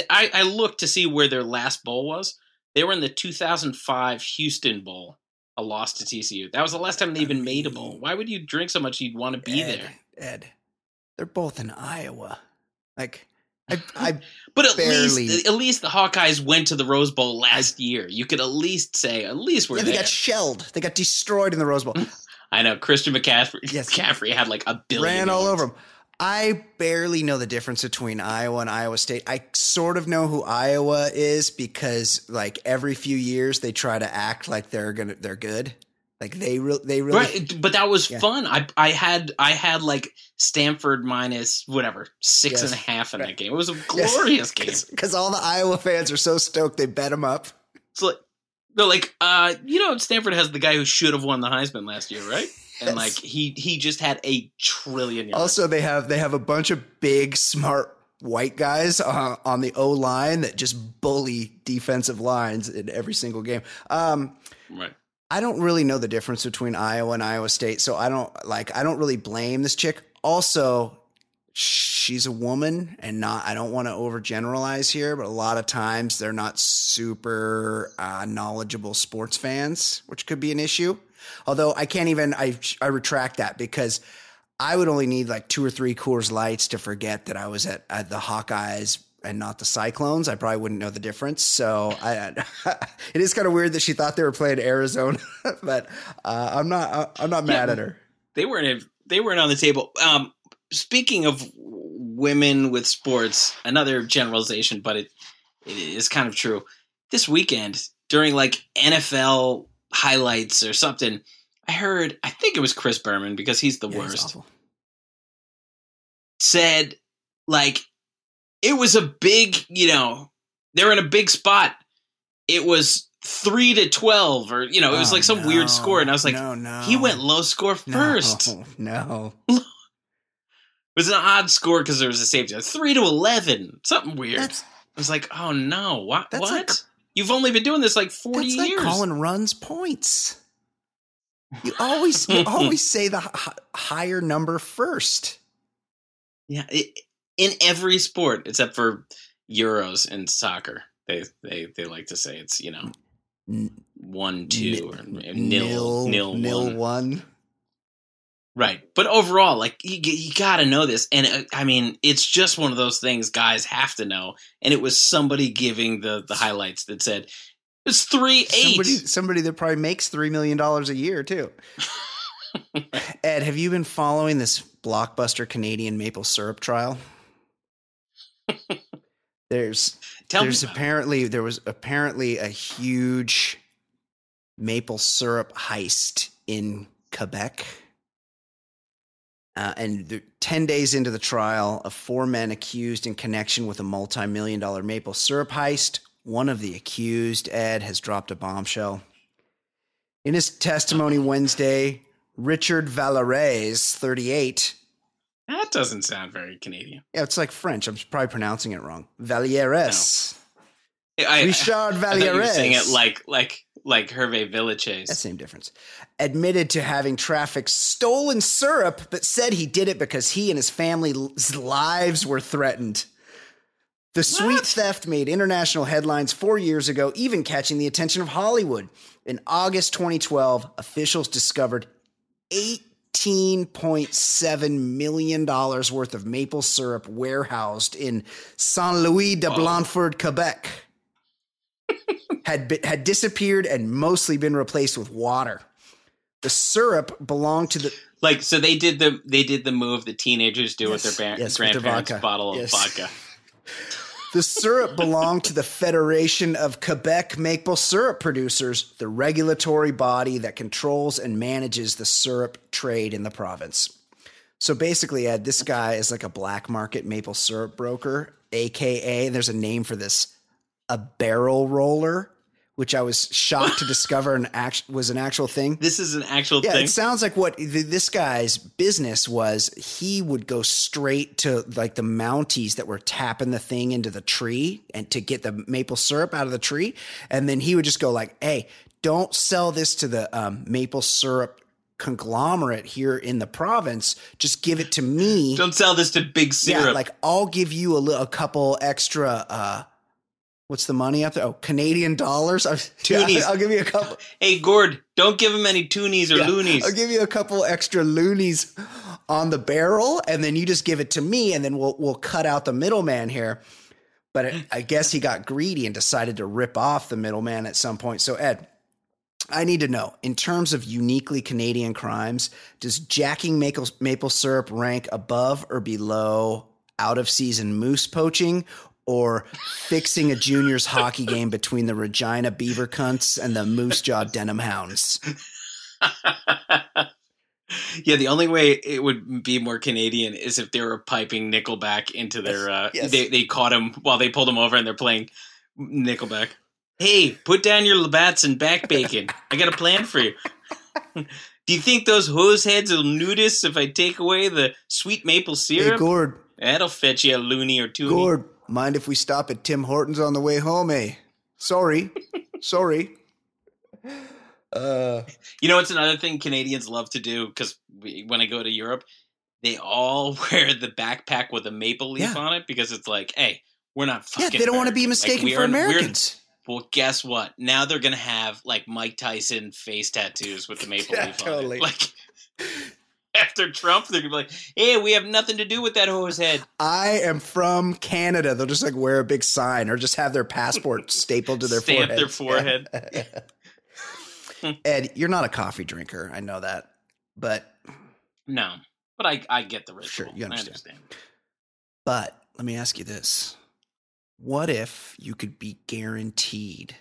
I looked to see where their last bowl was. They were in the 2005 Houston Bowl, a loss to TCU. That was the last time they even made a bowl. Why would you drink so much you'd want to be Ed, there? Ed, they're both in Iowa. Like I, I But at barely- least, at least the Hawkeyes went to the Rose Bowl last year. You could at least say, at least we're yeah, they there. got shelled. They got destroyed in the Rose Bowl. I know Christian McCaffrey. Yes. McCaffrey had like a billion. Ran all over them. I barely know the difference between Iowa and Iowa State. I sort of know who Iowa is because like every few years they try to act like they're gonna they're good. Like they re- they really Right, but that was Yeah. fun. I I had I had like Stanford minus whatever six Yes. and a half in Right. that game. It was a glorious game. because all the Iowa fans are so stoked they bet them up. It's like they're like, uh, you know, Stanford has the guy who should have won the Heisman last year, right? And Yes. like he he just had a trillion yards. Also, they have they have a bunch of big, smart white guys uh, on the O line that just bully defensive lines in every single game. Um, right. I don't really know the difference between Iowa and Iowa State, so I don't like I don't really blame this chick. Also, she's a woman and not I don't want to overgeneralize here, but a lot of times they're not super uh, knowledgeable sports fans, which could be an issue. Although I can't even I I retract that because I would only need like two or three Coors Lights to forget that I was at, at the Hawkeyes and not the Cyclones, I probably wouldn't know the difference. So I, it is kind of weird that she thought they were playing Arizona, but uh, I'm not. I'm not mad Yeah. at her. They weren't. They weren't on the table. Um, speaking of women with sports, another generalization, but it it is kind of true. This weekend during like NFL highlights or something, I heard. I think it was Chris Berman because he's the Yeah, he's worst. awful. said like it was a big, you know, they're in a big spot. It was three to twelve, or you know, it was Oh, like some no. weird score, and I was like, no, no. he went low score No, first. No, It was an odd score because there was a safety. Three to eleven, something weird. that's I was like, oh no, what? That's what? like- You've only been doing this like forty that's like years. calling runs points. You always you always say the h- higher number first. yeah, it, in every sport except for Euros and soccer, they they they like to say it's you know one two or nil, nil nil nil one. one. Right. But overall, like you, you got to know this, and uh, I mean, it's just one of those things guys have to know. And it was somebody giving the the highlights that said it's three eight. Somebody, somebody that probably makes three million dollars a year too. Ed, have you been following this blockbuster Canadian maple syrup trial? There's Tell there's apparently there was apparently a huge maple syrup heist in Quebec. Uh, and the, 10 days into the trial of four men accused in connection with a multi-million dollar maple syrup heist one of the accused ed has dropped a bombshell. In his testimony wednesday richard Vallières 38 that doesn't sound very Canadian. yeah it's like french i'm probably pronouncing it wrong Vallières I, richard I thought you were saying it like like like Hervé Villechaize. That same difference. Admitted to having trafficked stolen syrup, but said he did it because he and his family's lives were threatened. The sweet What? theft made international headlines four years ago, even catching the attention of Hollywood. In August 2012, officials discovered $18.7 million worth of maple syrup warehoused in Saint Louis de. Blandford, Quebec had been, had disappeared and mostly been replaced with water. The syrup belonged to the Like so, they did the they did the move that teenagers do with their ba- yes, with grandparents' vodka. bottle Yes. of vodka. The syrup belonged to the Federation of Quebec Maple Syrup Producers, the regulatory body that controls and manages the syrup trade in the province. So basically, Ed, this guy is like a black market maple syrup broker, aka there's a name for this, a barrel roller, which I was shocked to discover an act was an actual thing. This is an actual Yeah, thing. it sounds like what th- this guy's business was. He would go straight to like the Mounties that were tapping the thing into the tree and to get the maple syrup out of the tree, and then he would just go like, "Hey, don't sell this to the um, maple syrup conglomerate here in the province. Just give it to me. Don't sell this to Big Syrup. Yeah, like I'll give you a, li- a couple extra." uh What's the money up there? Oh, Canadian dollars. I'll, Toonies. I'll give you a couple. hey, Gord, don't give him any toonies or Yeah, loonies. I'll give you a couple extra loonies on the barrel, and then you just give it to me, and then we'll we'll cut out the middleman here. But it, I guess he got greedy and decided to rip off the middleman at some point. So Ed, I need to know in terms of uniquely Canadian crimes, does jacking maple maple syrup rank above or below out of season moose poaching? Or fixing a juniors hockey game between the Regina Beaver Cunts and the Moose Jaw Denim Hounds. yeah, the only way it would be more Canadian is if they were piping Nickelback into their. Uh, Yes. They they caught him while they pulled him over and they're playing Nickelback. Hey, put down your Labatt's and back bacon. I got a plan for you. Do you think those hose heads will notice if I take away the sweet maple Hey, syrup? Gord, That'll fetch you a loonie or two. Gord, mind if we stop at Tim Hortons on the way home, eh? Sorry. Sorry. Uh, You know, it's another thing Canadians love to do because when I go to Europe, they all wear the backpack with a maple leaf Yeah. on it because it's like, hey, we're not fucking. yeah, they don't want to be Americans. Like, mistaken we for are- we're- Americans. Well, guess what? Now they're gonna have like Mike Tyson face tattoos with the maple Yeah, leaf totally. on it. Like, after Trump, they're gonna be like, "Hey, we have nothing to do with that hose head." I am from Canada. They'll just like wear a big sign or just have their passport stapled to their Stamp forehead. their forehead. Ed, you're not a coffee drinker. I know that. But No, but I I get the ritual. Sure, you I understand. but let me ask you this. What if you could be guaranteed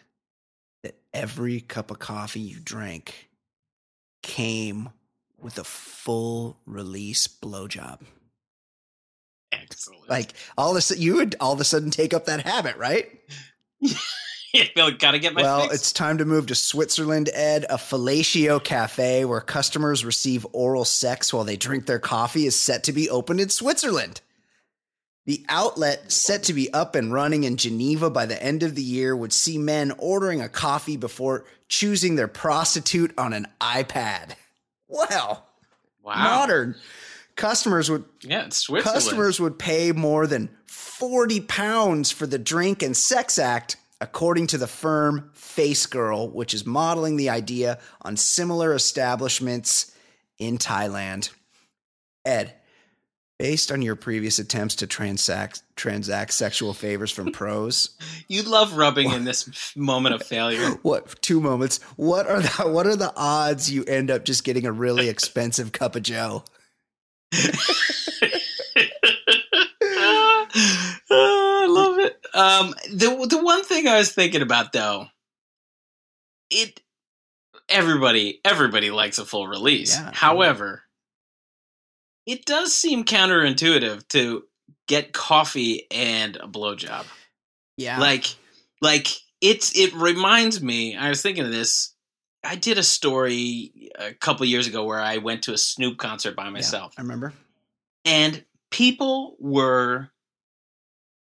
that every cup of coffee you drank came with a full release blowjob? Excellent. Like all of a sudden you would all of a sudden take up that habit, right? yeah, gotta get my. well, fix. it's time to move to Switzerland, Ed. A fellatio cafe where customers receive oral sex while they drink their coffee is set to be opened in Switzerland. The outlet, set to be up and running in Geneva by the end of the year, would see men ordering a coffee before choosing their prostitute on an iPad. Well, wow. modern. Customers would Yeah. Customers would pay more than 40 pounds for the drink and sex act, according to the firm Face Girl, which is modeling the idea on similar establishments in Thailand. Ed, based on your previous attempts to transact transact sexual favors from pros, You love rubbing in this moment of failure. what two moments? What are the what are the odds you end up just getting a really expensive cup of Joe? I love it. Um, the the one thing I was thinking about though, it everybody everybody likes a full release. Yeah. However, it does seem counterintuitive to get coffee and a blowjob. Yeah. Like, like it's it reminds me. I was thinking of this. I did a story a couple years ago where I went to a Snoop concert by myself I remember. and people were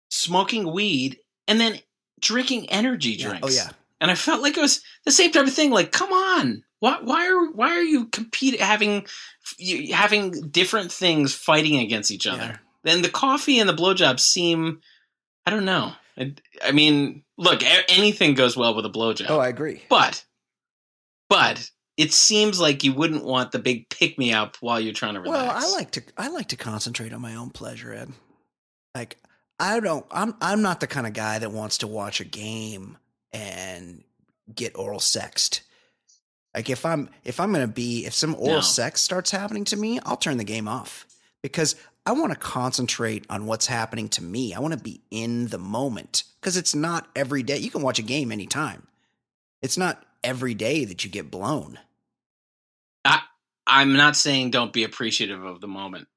smoking weed and then drinking energy Yeah. drinks. Oh yeah. And I felt like it was the same type of thing. Like, come on, why why are why are you competing having you, having different things fighting against each other? Yeah. Then the coffee and the blowjob seem, I don't know. I, I mean, look, a- anything goes well with a blowjob, Oh, I agree. but but it seems like you wouldn't want the big pick me up while you're trying to relax. Well, I like to I like to concentrate on my own pleasure, Ed. Like I don't I'm I'm not the kind of guy that wants to watch a game and get oral sexed. Like if I'm if I'm gonna be if some oral No. sex starts happening to me, I'll turn the game off because I want to concentrate on what's happening to me. I want to be in the moment because it's not every day. You can watch a game anytime. It's not every day that you get blown. I I'm not saying don't be appreciative of the moment.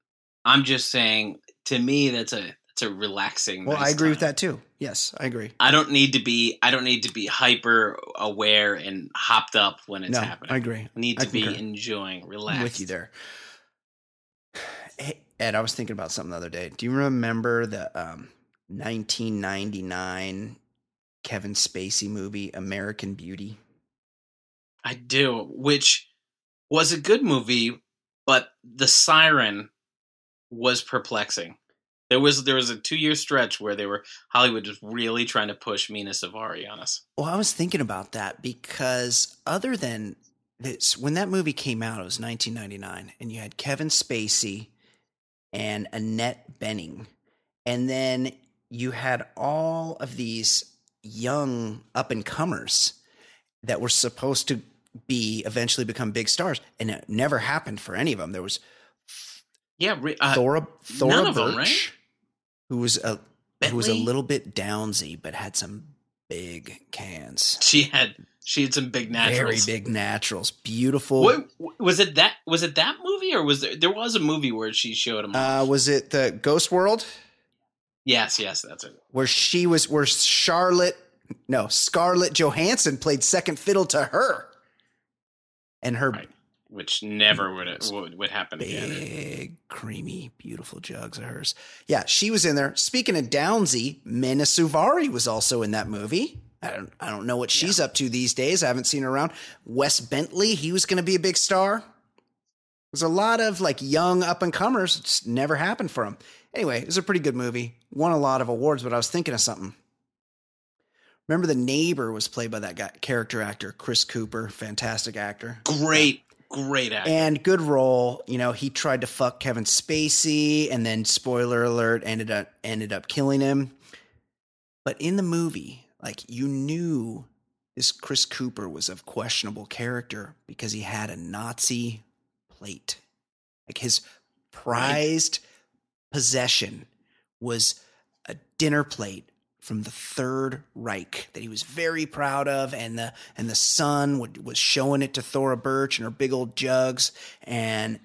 I'm just saying to me that's a a relaxing. Well, I agree with that too. Yes, I agree. I don't need to be I don't need to be hyper aware and hopped up when it's no, happening. I agree. I need I to be enjoying, relaxed. I'm with you there. Hey, Ed, I was thinking about something the other day. Do you remember the um, 1999 Kevin Spacey movie, American Beauty? I do, which was a good movie, but the siren was perplexing. There was there was a two year stretch where they were Hollywood was really trying to push Mina Suvari on us. Well, I was thinking about that because other than this, when that movie came out, it was 1999, and you had Kevin Spacey and Annette Bening, and then you had all of these young up and comers that were supposed to be eventually become big stars, and it never happened for any of them. There was Yeah, uh, Thora Thora Birch, them, right? Who was a who was a little bit downsy, but had some big cans. she had she had some big naturals. Very big naturals. Beautiful. What was it that was it that movie or was there there was a movie where she showed him? Uh, was it the Ghost World yes, yes, that's it. where she was where Charlotte no, Scarlett Johansson played second fiddle to her. And her Right. Which never would would, would happen again. big, creamy, beautiful jugs of hers. Yeah, she was in there. Speaking of Downsy, Mina Suvari was also in that movie. I don't, I don't know what she's up to these days. I haven't seen her around. Wes Bentley, he was going to be a big star. There's a lot of like young up and comers. It's never happened for him. Anyway, it was a pretty good movie. Won a lot of awards, but I was thinking of something. Remember, the neighbor was played by that guy, character actor Chris Cooper, fantastic actor. Great, great actor. and good role. You know, he tried to fuck Kevin Spacey, and then spoiler alert, ended up ended up killing him. But in the movie, like you knew this Chris Cooper was of questionable character because he had a Nazi plate. Like his prized possession was a dinner plate from the Third Reich that he was very proud of, and the and the son would, was showing it to Thora Birch and her big old jugs, and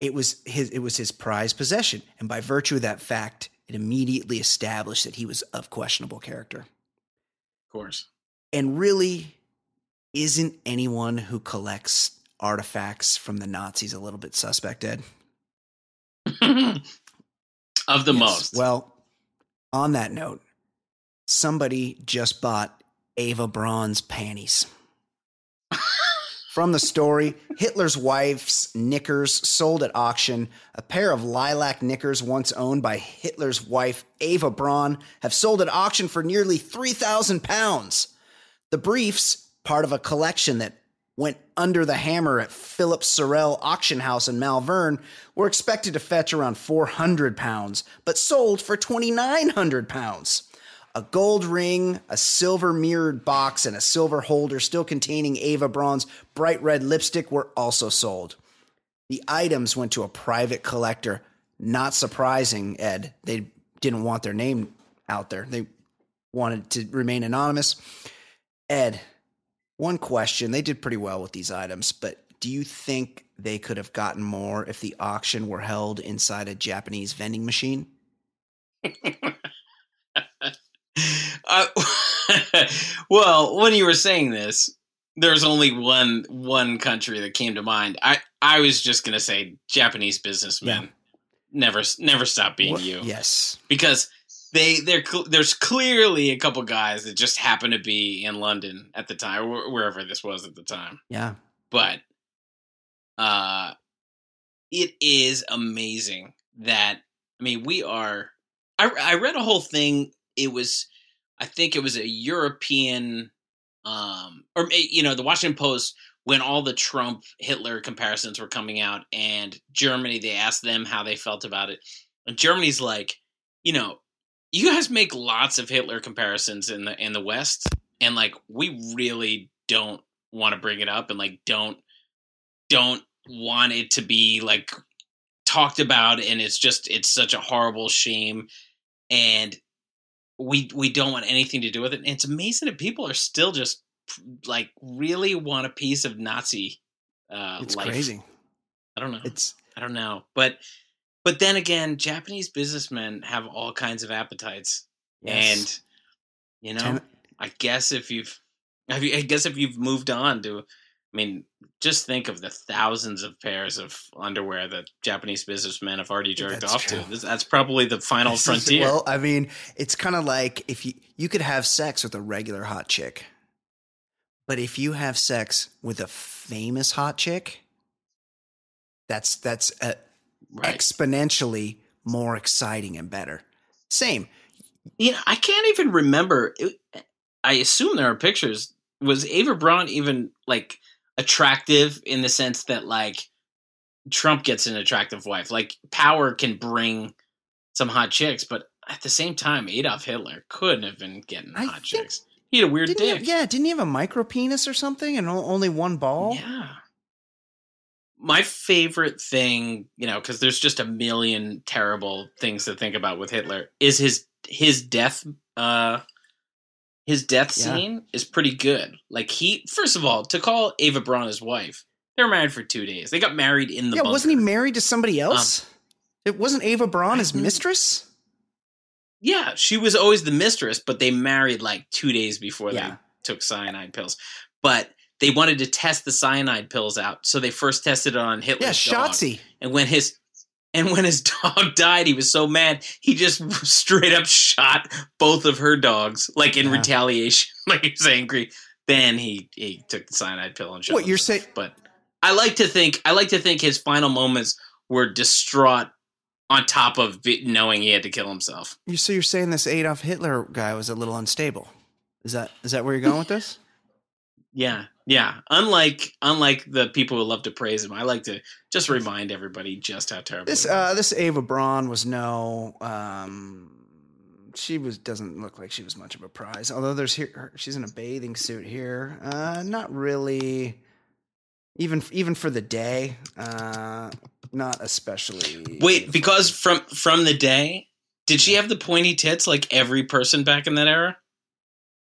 it was his it was his prized possession, and by virtue of that fact, it immediately established that he was of questionable character. of course. And really, isn't anyone who collects artifacts from the Nazis a little bit suspect, Ed? of the Yes. most. Well, on that note, somebody just bought Eva Braun's panties. From the story, Hitler's wife's knickers sold at auction. A pair of lilac knickers, once owned by Hitler's wife, Eva Braun, have sold at auction for nearly 3,000 pounds. The briefs, part of a collection that went under the hammer at Philip Serrell Auction House in Malvern, were expected to fetch around 400 pounds, but sold for 2,900 pounds. A gold ring, a silver mirrored box, and a silver holder still containing Eva Braun's bright red lipstick were also sold. The items went to a private collector. Not surprising, Ed. They didn't want their name out there. They wanted to remain anonymous. Ed, one question. They did pretty well with these items, but do you think they could have gotten more if the auction were held inside a Japanese vending machine? Uh, well, when you were saying this, there's only one one country that came to mind. I I was just gonna say Japanese businessmen Yeah. never never stop being What- you Yes. because they they're cl- there's clearly a couple guys that just happen to be in London at the time, or wherever this was at the time. Yeah. but uh it is amazing that i mean we are i i read a whole thing it was i think it was a european um or eh, you know the washington post when all the trump hitler comparisons were coming out and germany they asked them how they felt about it. And germany's like you know you guys make lots of hitler comparisons in the in the west and like we really don't want to bring it up and like don't don't want it to be like talked about and it's just it's such a horrible shame. And we we don't want anything to do with it and it's amazing that people are still just like really want a piece of nazi uh It's life. crazy. i don't know It's i don't know but but then again japanese businessmen have all kinds of appetites yes. and you know Ten- I guess if you've, have you, I guess if you've moved on to, I mean, just think of the thousands of pairs of underwear that Japanese businessmen have already jerked That's off true. to. This, that's probably the final This is- frontier. Well, I mean, it's kind of like if you you could have sex with a regular hot chick, but if you have sex with a famous hot chick, that's that's uh, right. exponentially more exciting and better. Same. you know, I can't even remember. I assume there are pictures. Was Eva Braun even like attractive in the sense that like Trump gets an attractive wife? Like power can bring some hot chicks, but at the same time, Adolf Hitler couldn't have been getting I hot think- chicks. He had a weird dick. have, yeah, didn't he have a micro penis or something and only one ball? Yeah. My favorite thing, you know, because there's just a million terrible things to think about with Hitler, is his his death. Uh, his death Yeah. scene is pretty good. Like he, first of all, to call Eva Braun his wife, they were married for two days. They got married in the yeah, wasn't he married to somebody um, else? it wasn't Eva Braun his mistress? Yeah, she was always the mistress, but they married like two days before Yeah. they took cyanide pills. But they wanted to test the cyanide pills out, so they first tested it on Hitler's Yeah, dog. Shotzi. And when his and when his dog died, he was so mad he just straight up shot both of her dogs, like in Yeah. retaliation, like he was angry. Then he he took the cyanide pill and shot. What, you're himself. saying- But I like to think I like to think his final moments were distraught on top of knowing he had to kill himself. You so you're saying this Adolf Hitler guy was a little unstable? Is that is that where you're going with this? Yeah, Yeah, unlike unlike the people who love to praise him, I like to just remind everybody just how terrible. This uh, this Eva Braun was no. Um, she was doesn't look like she was much of a prize. Although there's here, her- she's in a bathing suit here. Uh, not really. Even even for the day, uh, not especially. Wait, because from from the day, did she have the pointy tits like every person back in that era?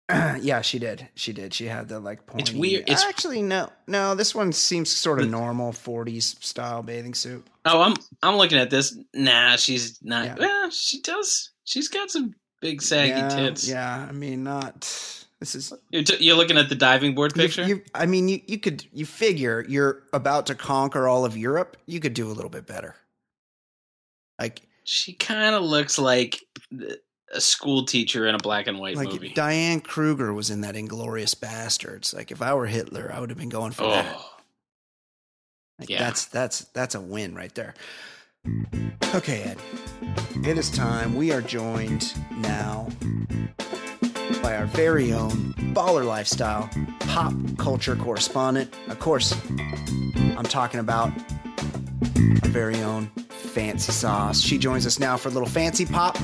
yeah, she did. She did. She had the like pointy. It's weird. Uh, it's- actually no, no. This one seems sort of normal '40s style bathing suit. Oh, I'm I'm looking at this. Nah, she's not. Yeah. Yeah, she does. She's got some big saggy yeah, tits. Yeah, I mean, not. This is You're, t- you're looking at the diving board You- picture. You, I mean, you, you could you figure you're about to conquer all of Europe. You could do a little bit better. Like she kind of looks like th- a school teacher in a black and white like movie. Diane Kruger was in that Inglourious Basterds. Like if I were Hitler, I would have been going for that. oh, Like, yeah. That's that's that's a win right there. Okay, Ed. It is time. We are joined now by our very own baller lifestyle pop culture correspondent. Of course, I'm talking about our very own Fancy Sauce. She joins us now for a little fancy pop.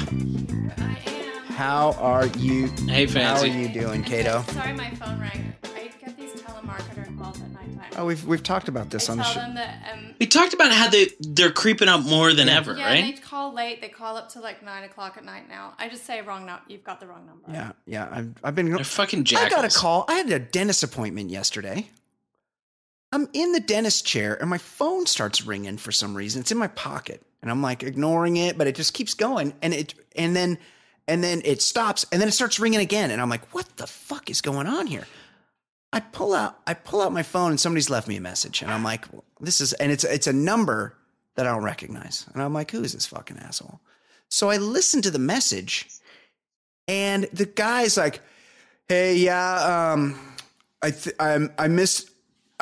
How are you? Hey, Fancy. How are you doing, Kato? Sorry, my phone rang. I get these telemarketer calls at nighttime. Oh, we've we've talked about this I on the show. um, we talked about how they they're creeping up more than ever, yeah, right? they call late. They call up to like nine o'clock at night now. I just say wrong now. You've got the wrong number. Yeah, yeah. I've I've been. They're fucking I got a call. I had a dentist appointment yesterday. I'm in the dentist chair and my phone starts ringing for some reason. It's in my pocket and I'm like ignoring it, but it just keeps going and it and then and then it stops and then it starts ringing again and I'm like, "What the fuck is going on here?" I pull out I pull out my phone and somebody's left me a message and I'm like, "This is and it's it's a number that I don't recognize." And I'm like, "Who is this fucking asshole?" So I listen to the message and the guy's like, "Hey, yeah, um, I th- I I missed.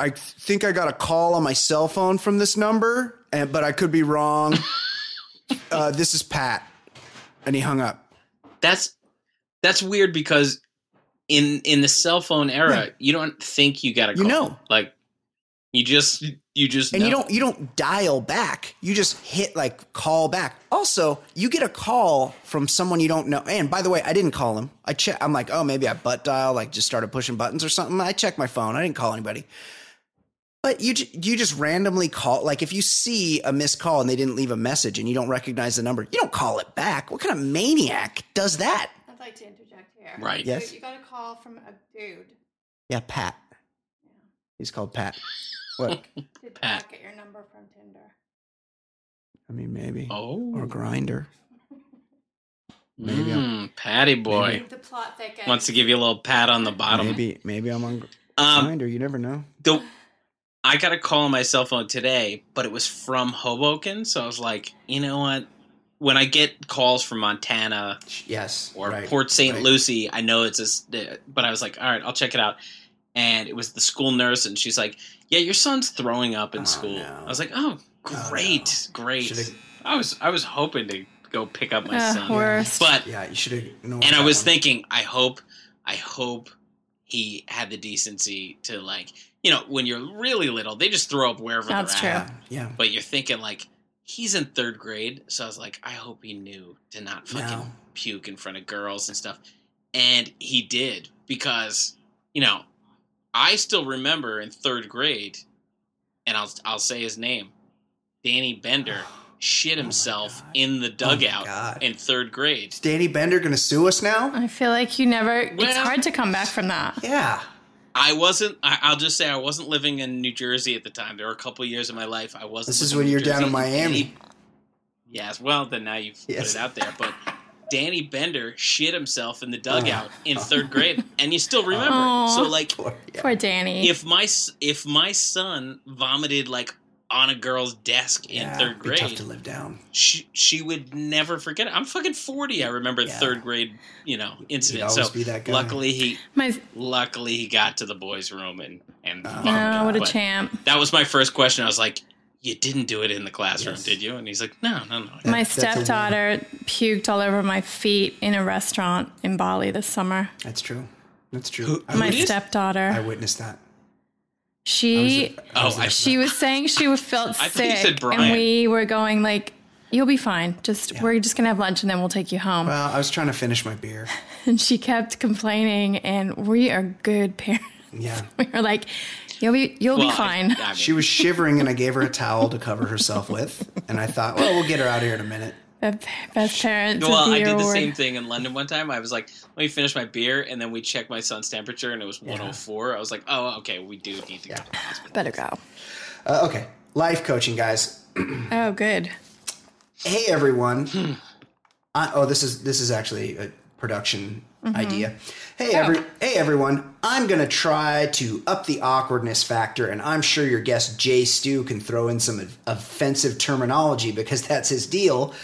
I think I got a call on my cell phone from this number, and but I could be wrong. uh, this is Pat." And he hung up. That's that's weird because in in the cell phone era, Yeah. you don't think you got a call. You know. like you just you just And you don't you don't dial back. You just hit like call back. Also, you get a call from someone you don't know. And by the way, I didn't call him. I check. I'm like, oh, maybe I butt dial, like just started pushing buttons or something. I checked my phone. I didn't call anybody. But you you just randomly call. Like if you see a missed call and they didn't leave a message and you don't recognize the number, you don't call it back. What kind of maniac does that? I'd like to interject here. Right. Yes. You, you got a call from a dude. Yeah, Pat. He's called Pat. What? Did Pat. Pat get your number from Tinder? I mean, maybe Oh, or Grindr. Maybe I'm- Mm, Patty boy The plot thickens. wants to give you a little pat on the bottom. Maybe maybe I'm on Um, Grindr. You never know. the I got a call on my cell phone today, but it was from Hoboken, so I was like, you know what? When I get calls from Montana Yes. or right, Port St. right. Lucie, I know it's a. s- But I was like, all right, I'll check it out. And it was the school nurse, and she's like, "Yeah, your son's throwing up in Oh, school." no. I was like, "Oh, Oh, great, great." Should've- I was I was hoping to go pick up my Uh, son, worst. but Yeah, you should have. ignored and I was one. thinking, I hope, I hope he had the decency to like, you know, when you're really little, they just throw up wherever That's they're at. true. Yeah, yeah. But you're thinking like, he's in third grade, so I was like, I hope he knew to not fucking No. puke in front of girls and stuff, and he did because, you know, I still remember in third grade, and I'll I'll say his name, Danny Bender. Shit oh himself God. in the oh dugout God. in third grade. Is Danny Bender going to sue us now? I feel like you never. it's hard to come back from that. Yeah. I wasn't. I, I'll just say I wasn't living in New Jersey at the time. There were a couple of years in my life I wasn't. This is when you're down in Miami. Yes. Well, then now you've Yes. put it out there. But Danny Bender shit himself in the oh. dugout in oh. third grade, and you still remember. it. Aw. So like, Poor- yeah. Poor Danny. if my if my son vomited like on a girl's desk in Yeah, third be tough grade, to live down. she she would never forget it. I'm fucking forty. I remember Yeah. third grade, you know, incident. always So be that guy. luckily he My luckily he got to the boys' room and and Oh, vomited. oh, what a But champ. That was my first question. I was like, "You didn't do it in the classroom, Yes. did you?" And he's like, "No, no, no." My that's a win. stepdaughter puked all over my feet in a restaurant in Bali this summer. That's true. That's true. Who- My did? stepdaughter. I witnessed that. She Oh, I, she was saying she felt I sick, and we were going like, "You'll be fine. Just we're just gonna have lunch, and then we'll take you home." Well, I was trying to finish my beer. and she kept complaining, and we are good parents. Yeah. We were like, "You'll be you'll well, be fine." I She was shivering, and I gave her a towel to cover herself with. And I thought, well, we'll get her out of here in a minute. The best parents. well, I year did the award. same thing in London one time. I was like, let me finish my beer, and then we checked my son's temperature, and it was 104. I was like, oh, okay, we do need to go to. Better go. Uh, okay. Life coaching, guys. Oh, good. Hey, everyone. I, oh, this is this is actually a production idea. Hey, every hey everyone. I'm gonna try to up the awkwardness factor, and I'm sure your guest Jay Stu can throw in some offensive terminology because that's his deal.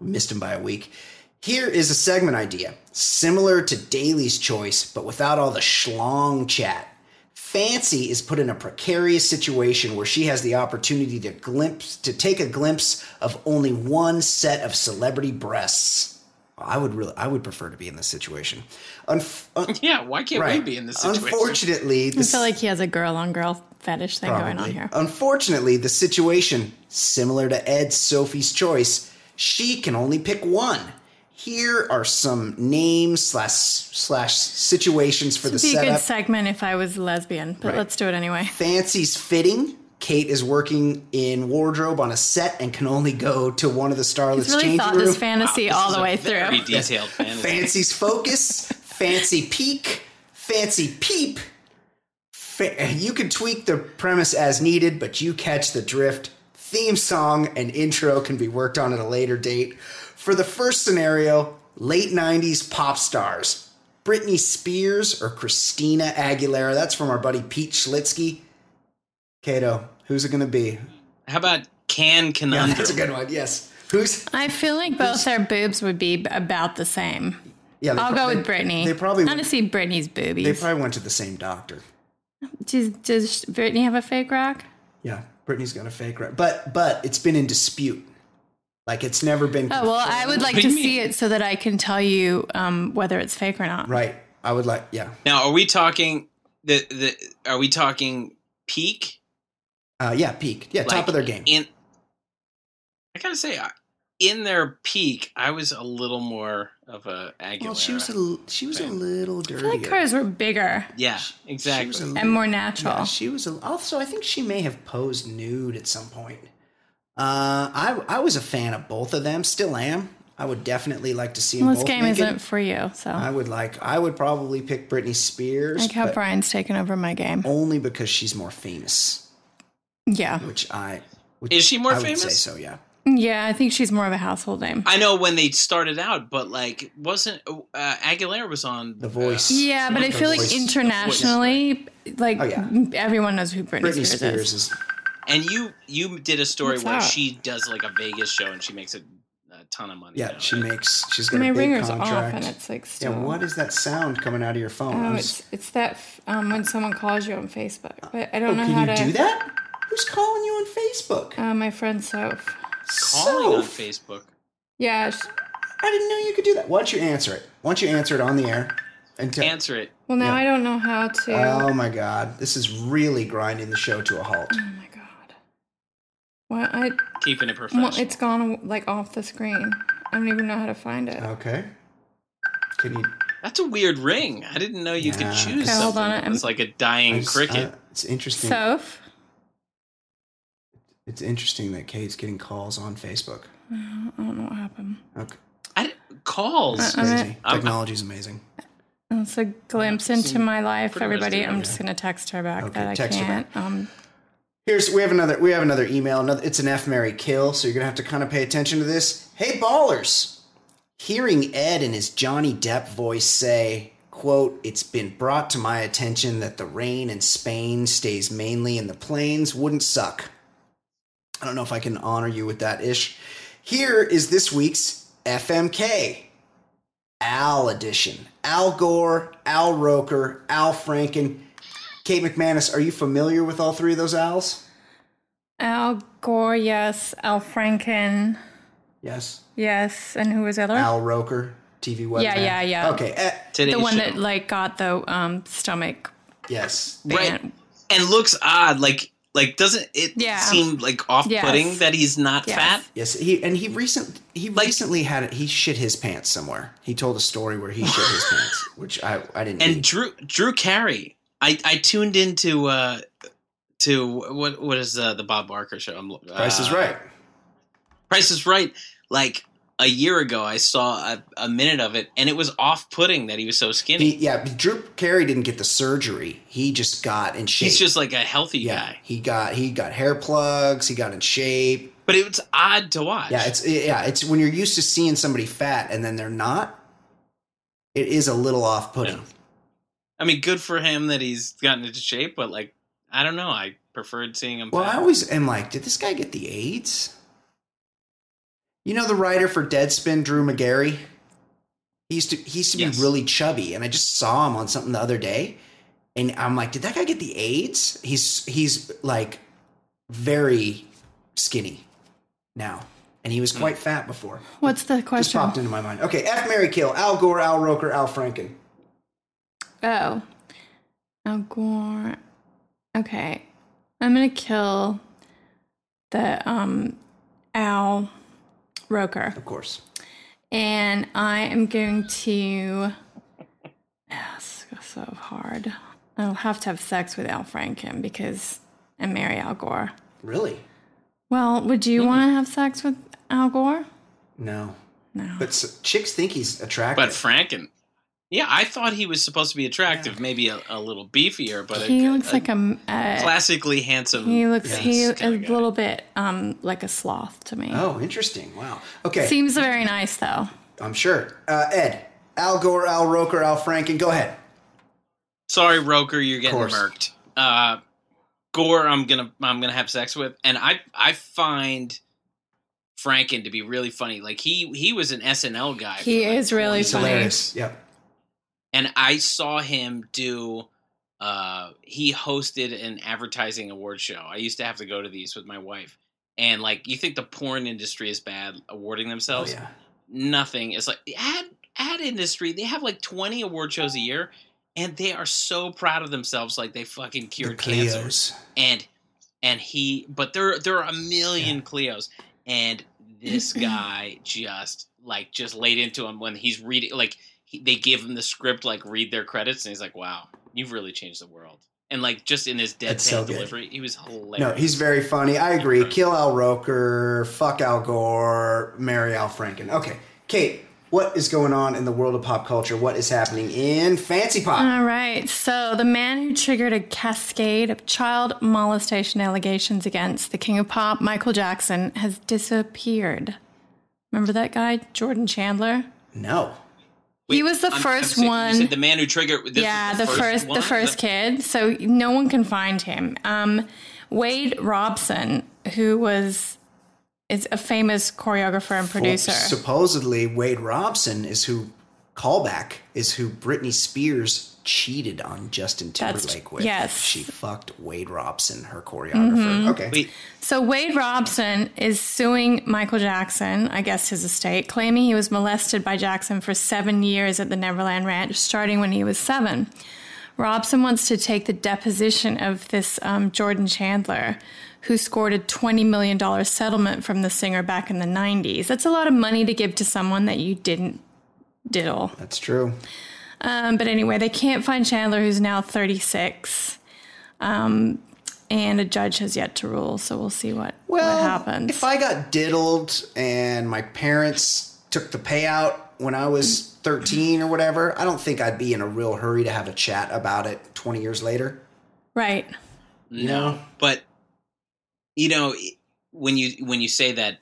Missed him by a week. Here is a segment idea, similar to Daly's Choice, but without all the schlong chat. Fancy is put in a precarious situation where she has the opportunity to glimpse to take a glimpse of only one set of celebrity breasts. I would really I would prefer to be in this situation. Unf- un- uh, Yeah, why can't we be in this situation? Unfortunately, I feel like he has a girl on girl fetish thing going on here. Unfortunately, the situation, similar to Ed's Sophie's Choice, she can only pick one. Here are some names slash slash situations for the It'd be a good segment if I was a lesbian, but Right. let's do it anyway. Fancy's fitting. Kate is working in wardrobe on a set and can only go to one of the starlets' He's really changing thought room. this fantasy This all is the a way very through. detailed fantasy. Fancy's focus, fancy peak, fancy peep. Fa- you can tweak the premise as needed, but you catch the drift. Theme song and intro can be worked on at a later date. For the first scenario, late 90s pop stars. Britney Spears or Christina Aguilera. That's from our buddy Pete Schlitzky. Kato, who's it going to be? How about Can Yeah, that's a good one. Yes. Who's? I feel like both their boobs would be about the same. Yeah, I'll pro- go they- with Britney. They probably want to see Britney's boobies. they probably went to the same doctor. does, does Britney have a fake rack? Yeah, Britney's got a fake right, but but it's been in dispute. Like it's never been. Oh well, I would like to do see it so that I can tell you um, whether it's fake or not. right. I would like. Yeah. Now, are we talking the the? Are we talking peak? Uh, yeah. Peak. Yeah. top of their game. In, I gotta say, I- in their peak, I was a little more of a Aguilera. Well, she was a l- she was a fan. little I dirtier. feel like hers were bigger yeah, She exactly. was a and more natural. Yeah, she was a, also. I think she may have posed nude at some point. Uh, I I was a fan of both of them. Still am. I would definitely like to see them Well, this game naked. isn't for you, so I would like. I would probably pick Britney Spears, like how Brian's taken over my game. only because she's more famous. Yeah, Which I which Is she more I would famous? say so. Yeah. Yeah. I think she's more of a household name. I know when they started out, but like, wasn't uh, Aguilera was on The Voice. Yeah, but I feel like Voice. internationally, like Oh, yeah. everyone knows who Britney, Britney Spears, Spears is. is. And you you did a story What's where that? she does like a Vegas show and she makes a, a ton of money. Yeah, now, she right? makes. She's got My a big ringer's contract. off, and it's like still. yeah, what is that sound coming out of your phone? I Oh, it's it's that f- um, when someone calls you on Facebook, but I oh, don't know can how you to do that? Who's calling you on Facebook? Uh, my friend Soph. Calling on Facebook. Yeah. I didn't know you could do that. Why don't you answer it? Why don't you answer it on the air? And tell- Answer it. Well, now Yeah. I don't know how to. Oh my God, this is really grinding the show to a halt. oh my god. Well, I Keeping it professional. well, it's gone like off the screen. I don't even know how to find it. Okay. Can you? That's a weird ring. I didn't know you Yeah. could choose Okay, hold something on, that I'm- was like a dying just- cricket. uh, it's interesting. Soph. It's interesting that Kate's getting calls on Facebook. I don't know what happened. Okay, I, calls. Uh, I'm crazy. I'm- Technology's amazing. It's a glimpse into my life, Put the rest everybody. I'm on just gonna text her back Okay, that I text her can't. Um, Here's we have another we have another email. Another it's an F Mary kill, so you're gonna have to kind of pay attention to this. Hey ballers! Hearing Ed in his Johnny Depp voice say, quote, it's been brought to my attention that the rain in Spain stays mainly in the plains wouldn't suck. I don't know if I can honor you with that ish. Here is this week's FMK. Al edition. Al Gore, Al Roker, Al Franken. Kate McManus, are you familiar with all three of those Al's? Al Gore, yes. Al Franken, Yes. yes. And who was the other? Al Roker, TV webman. Yeah, yeah, yeah. Okay. Today's the one show. that like got the um, stomach yes. Right. and looks odd. Like like doesn't it Yeah. seem like off putting Yes. that he's not Yes. fat? Yes, he and he recent he Like- recently had. He shit his pants somewhere. He told a story where he shit his pants, which I I didn't. And eat. Drew Drew Carey. I I tuned into uh to what what is uh, the Bob Barker show? I'm, uh, Price is right. Price is Right. Like a year ago, I saw a, a minute of it, and it was off putting that he was so skinny. He, yeah, Drew Carey didn't get the surgery. He just got in shape. He's just like a healthy yeah. guy. He got he got hair plugs. He got in shape. But it was odd to watch. Yeah, it's yeah, it's when you're used to seeing somebody fat and then they're not. It is a little off putting. Yeah. I mean, good for him that he's gotten into shape, but like, I don't know. I preferred seeing him. Well, fat. I always am like, did this guy get the AIDS? You know the writer for Deadspin, Drew Magary. He used to he used to Yes. be really chubby, and I just saw him on something the other day, and I'm like, did that guy get the AIDS? He's he's like very skinny now, and he was Hmm. quite fat before. What's the question? Just question? popped into my mind. Okay, F Mary Kill, Al Gore, Al Roker, Al Franken. Oh. Al Gore. Okay. I'm gonna kill the um Al Roker. Of course. And I am going to Yes, it's so hard. I'll have to have sex with Al Franken because and marry Al Gore. Really? Well, would you hmm. want to have sex with Al Gore? No. No. But s- chicks think he's attractive. But Franken, yeah, I thought he was supposed to be attractive, maybe a, a little beefier, but he a, looks a like a, a classically handsome. he looks he a guy. little bit um like a sloth to me. oh, interesting. Wow. Okay. Seems very nice though. I'm sure. Uh, Ed, Al Gore, Al Roker, Al Franken. Go ahead. Sorry, Roker, you're getting course. murked. Uh, Gore, I'm gonna I'm gonna have sex with, and I I find Franken to be really funny. Like he he was an SNL guy. He like is really funny. hilarious. Yep. And I saw him do. Uh, he hosted an advertising award show. I used to have to go to these with my wife, and like, you think the porn industry is bad awarding themselves? Oh, yeah. Nothing. It's like ad ad industry. They have like twenty award shows a year, and they are so proud of themselves, like they fucking The cured cancer. Cleos. And and he, but there there are a million Cleos, and this guy just like just laid into him when he's reading like he, they give him the script like read their credits and he's like wow you've really changed the world and like just in his That's deadpan so good. delivery he was hilarious No, he's very funny. I agree. Kill Al Roker, fuck Al Gore, marry Al Franken. Okay. Kate, what is going on in the world of pop culture? What is happening in Fancy Pop? All right. So the man who triggered a cascade of child molestation allegations against the king of pop, Michael Jackson, has disappeared. Remember that guy, Jordan Chandler? no. He was the I'm- I'm 1st saying- you one. said the man who triggered this yeah, was the first, one? the first kid. So no one can find him. Um, Wade Robson, who was is a famous choreographer and producer. Supposedly, Wade Robson is who callback is who Britney Spears cheated on Justin That's- Timberlake with. yes. Mm-hmm. She fucked Wade Robson, her choreographer. Okay. Wait, So Wade Robson is suing Michael Jackson, I guess his estate, claiming he was molested by Jackson for seven years at the Neverland Ranch, starting when he was seven. Robson wants to take the deposition of this um, Jordan Chandler, who scored a $20 million settlement from the singer back in the 90s. That's a lot of money to give to someone that you didn't diddle. That's true. Um, but anyway, they can't find Chandler, who's now 36. Um, and a judge has yet to rule, so we'll see what, Well, what happens. if I got diddled and my parents took the payout when I was 13 or whatever, I don't think I'd be in a real hurry to have a chat about it 20 years later. right. No, but you know when you when you say that,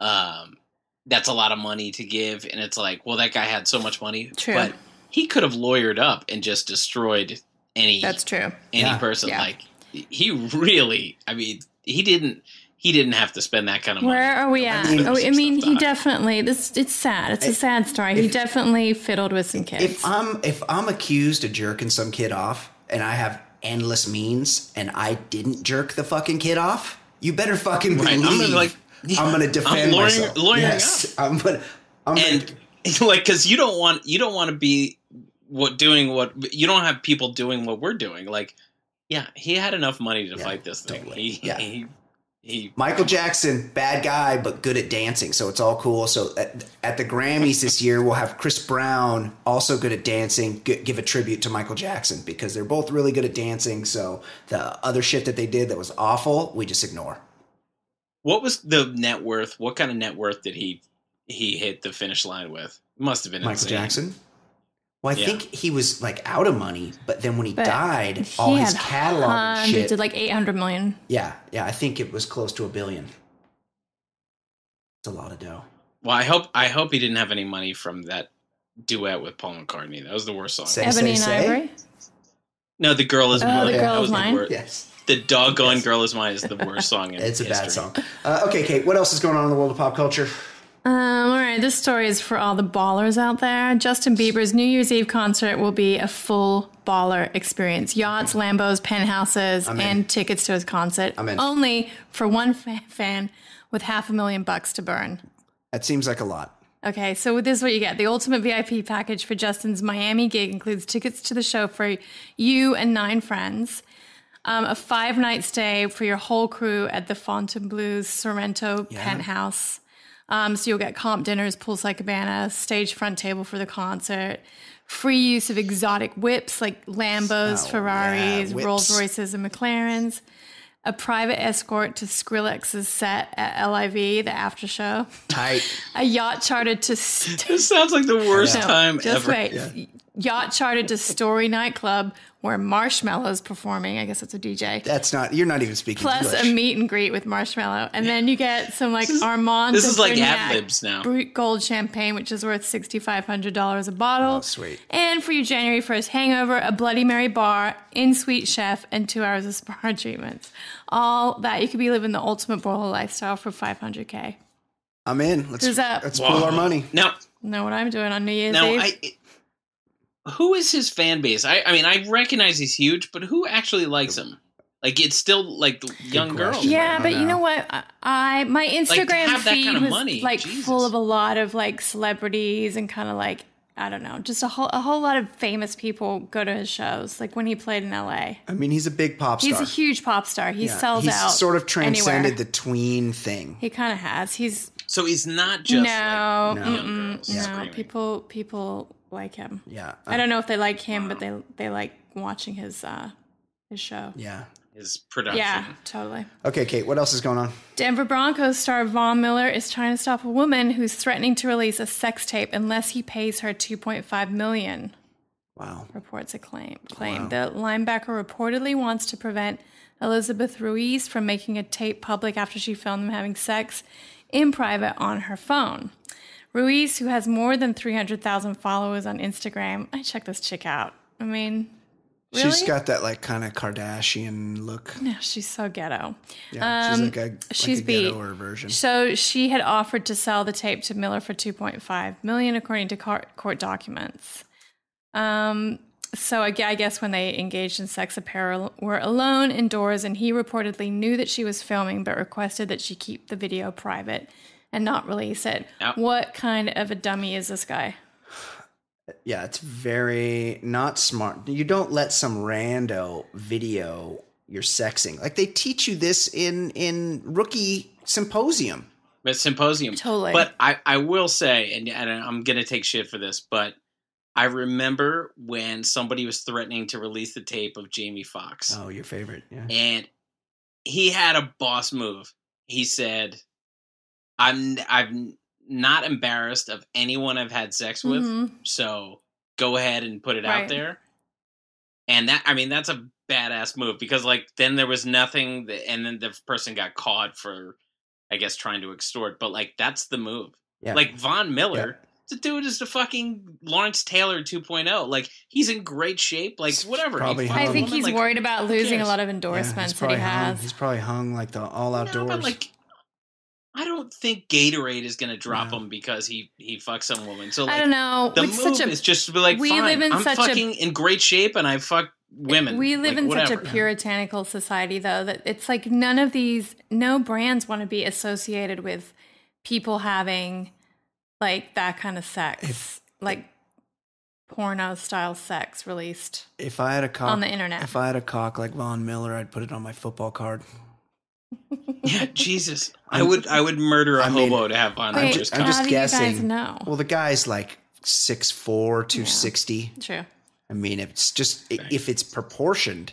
um, that's a lot of money to give, and it's like, well, that guy had so much money, True. but he could have lawyered up and just destroyed any That's true. any Yeah. person. Yeah. Like he really, I mean, he didn't he didn't have to spend that kind of money. Where are we at? mean- oh, I mean, he Stuff definitely. This it's sad. It's a sad story. he definitely fiddled with some kids. If I'm if I'm accused of jerking some kid off and I have endless means and I didn't jerk the fucking kid off, you better fucking Right, I'm gonna, like- I'm gonna defend I'm lawyering- myself. lawyering yes, I'm gonna. I'm gonna, and like because you don't want you don't want to be what doing what you don't have people doing what we're doing like Yeah, he had enough money to Yeah, fight this thing. totally. He, Yeah. he he Michael Jackson, bad guy, but good at dancing, so it's all cool. So at, at the Grammys this year, we'll have Chris Brown, also good at dancing, g- give a tribute to Michael Jackson because they're both really good at dancing. So the other shit that they did that was awful, we just ignore. What was the net worth? What kind of net worth did he he hit the finish line with? Must have been Michael insane. Jackson. Well, I Yeah. think he was like out of money, but then when he But died, he all his catalog and hundreds, shit. did like 800 million. yeah, yeah, I think it was close to a billion. It's a lot of dough. Well, I hope I hope he didn't have any money from that duet with Paul McCartney. That was the worst song. Say, Ebony say, and say. Ivory. No, the girl is Oh, mine. The Girl That Is was the Mine? wor- Yes. The doggone Yes. girl is mine is the worst song in It's a bad song. Uh, okay, Kate, what else is going on in the world of pop culture? Um, all right, this story is for all the ballers out there. Justin Bieber's New Year's Eve concert will be a full baller experience. Yachts, Lambos, penthouses, and tickets to his concert. Only for one fa- fan with half a million bucks to burn. That seems like a lot. Okay, so this is what you get. The ultimate VIP package for Justin's Miami gig includes tickets to the show for you and nine friends, um, a five night stay for your whole crew at the Fontainebleau's Sorrento penthouse. Um, so you'll get comp dinners, poolside cabana, stage front table for the concert, free use of exotic whips like Lambos, Oh, Ferraris, yeah. Rolls Royces, and McLarens. A private escort to Skrillex's set at LIV, the after show Tight. a yacht chartered to st- This sounds like the worst No, time just ever. wait. Yacht chartered to Story nightclub where Marshmello's performing. I guess it's a DJ. That's not. You're not even speaking Plus English. a meet and greet with Marshmello, and then you get some like Armand. this de is like ad-libs now. Brut Gold champagne, which is worth sixty five hundred dollars a bottle. Oh, sweet. And for your January first hangover, a Bloody Mary bar, in suite chef, and two hours of spa treatments. All that you could be living the ultimate bowler lifestyle for five hundred k. I'm in. Let's Who's that? let's pool our money. Now, Know what I'm doing on New Year's now, Eve? I, who is his fan base? I, I mean, I recognize he's huge, but who actually likes him? Like, it's still like the young girls. Yeah, but don't you know. know what? I- I my Instagram have that feed kind of was money, like Jesus. full of a lot of like celebrities and kind of like I don't know, just a whole a whole lot of famous people go to his shows. Like when he played in L.A., I mean, he's a big pop star. he's a huge pop star. He Yeah, sells he's out. sort of transcended anywhere. the tween thing. He kind of has. He's So he's not just no, like young mm-mm, no. People people like him. Yeah. I don't know if they like him, but they they like watching his uh his show. Yeah. his production. Yeah, totally. Okay, Kate. What else is going on? Denver Broncos star Von Miller is trying to stop a woman who's threatening to release a sex tape unless he pays her 2.5 million. Wow. Reports a claim. Claim the linebacker reportedly wants to prevent Elizabeth Ruiz from making a tape public after she filmed them having sex in private on her phone. Ruiz, who has more than 300,000 followers on Instagram, I check this chick out. I mean, really? She's got that like kind of Kardashian look. No, she's so ghetto. Yeah, she's Um, like a, like she's a beat. ghettoer version. So she had offered to sell the tape to Miller for 2.5 million, according to court, court documents. Um, so I, guess when they engaged in sex, apparel, were alone indoors, and he reportedly knew that she was filming, but requested that she keep the video private and not release it. Yep. What kind of a dummy is this guy? Yeah, it's very not smart. You don't let some rando video your sexing. Like they teach you this in in rookie symposium. But symposium. Totally. But I, I will say, and, and I'm gonna take shit for this, but I remember when somebody was threatening to release the tape of Jamie Foxx, Oh, your favorite. Yeah. and he had a boss move. He said, "I'm I'm not embarrassed of anyone I've had sex with, Mhm. so go ahead and put it Right. out there." And that, I mean, that's a badass move because, like, then there was nothing, that, and then the person got caught for, I guess, trying to extort. But like, that's the move. Yeah. Like Von Miller, the dude is the fucking Lawrence Taylor 2.0. Like, he's in great shape. Like, whatever. Probably fucked I think he's like, worried about who losing a lot of endorsements he's that he probably hung. has. He's probably hung like the all No, outdoors. but like, I don't think Gatorade is going to drop No. him because he he fucked some woman. So like, I don't know. The It's move such a is just to be like, we fine, live in I'm such a- in great shape and I fuck women. We live Like, in whatever. such a puritanical society, though, that it's like none of these, no brands want to be associated with people having like that kind of sex. like, porno style sex released. If I had a cock On the internet. if I had a cock like Von Miller, I'd put it on my football card. Yeah, Jesus. I would I would murder a I mean, hobo to have on Wait, I'm just do you guys guessing. know? Well, the guy's like 6'4", 260. True. I mean, it's just i if it's proportioned.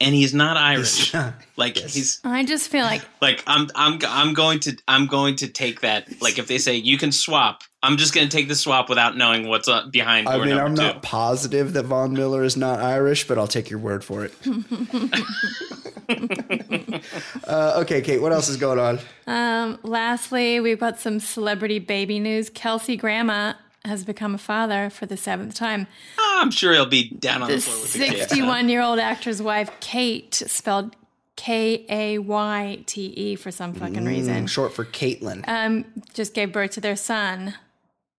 and he's not it's Irish. not- Like Yes. he's I just feel like like I'm I'm I'm going to I'm going to take that. Like if they say you can swap, I'm just going to take the swap without knowing what's uh, behind I door mean, number I'm two. not positive that Von Miller is not Irish, but I'll take your word for it. uh, okay, Kate, what else is going on? Um, lastly, we've got some celebrity baby news. Kelsey Grammer has become a father for the seventh time. Oh, I'm sure he'll be down on the, The floor with the kids. 61 year old actor's wife, Kate, spelled K A Y T E for some fucking reason, Short for Caitlin. um, just gave birth to their son,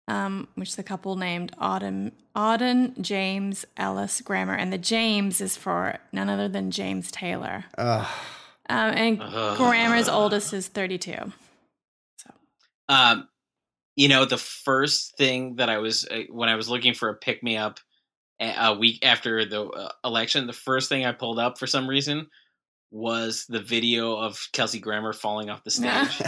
um, which the couple named Auden, Auden James Ellis Grammer. And the James is for none other than James Taylor. Um, and Grammer's oldest is 32. Um, you know, the first thing that I was uh, when I was looking for a pick me up a, a week after the uh, election, the first thing I pulled up for some reason was the video of Kelsey Grammer falling off the stage.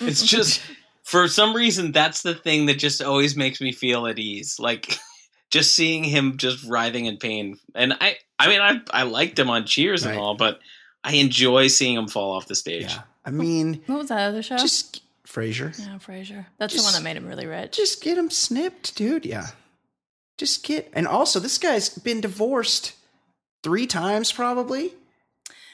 it's just for some reason that's the thing that just always makes me feel at ease. Like just seeing him just writhing in pain. And I I mean I I liked him on Cheers and Right. all, but I enjoy seeing him fall off the stage. yeah, I mean, What was that other show? just Frasier. yeah, Frasier. That's the one that made him really rich. Just get him snipped, dude. Yeah, just get. And also, this guy's been divorced three times, probably.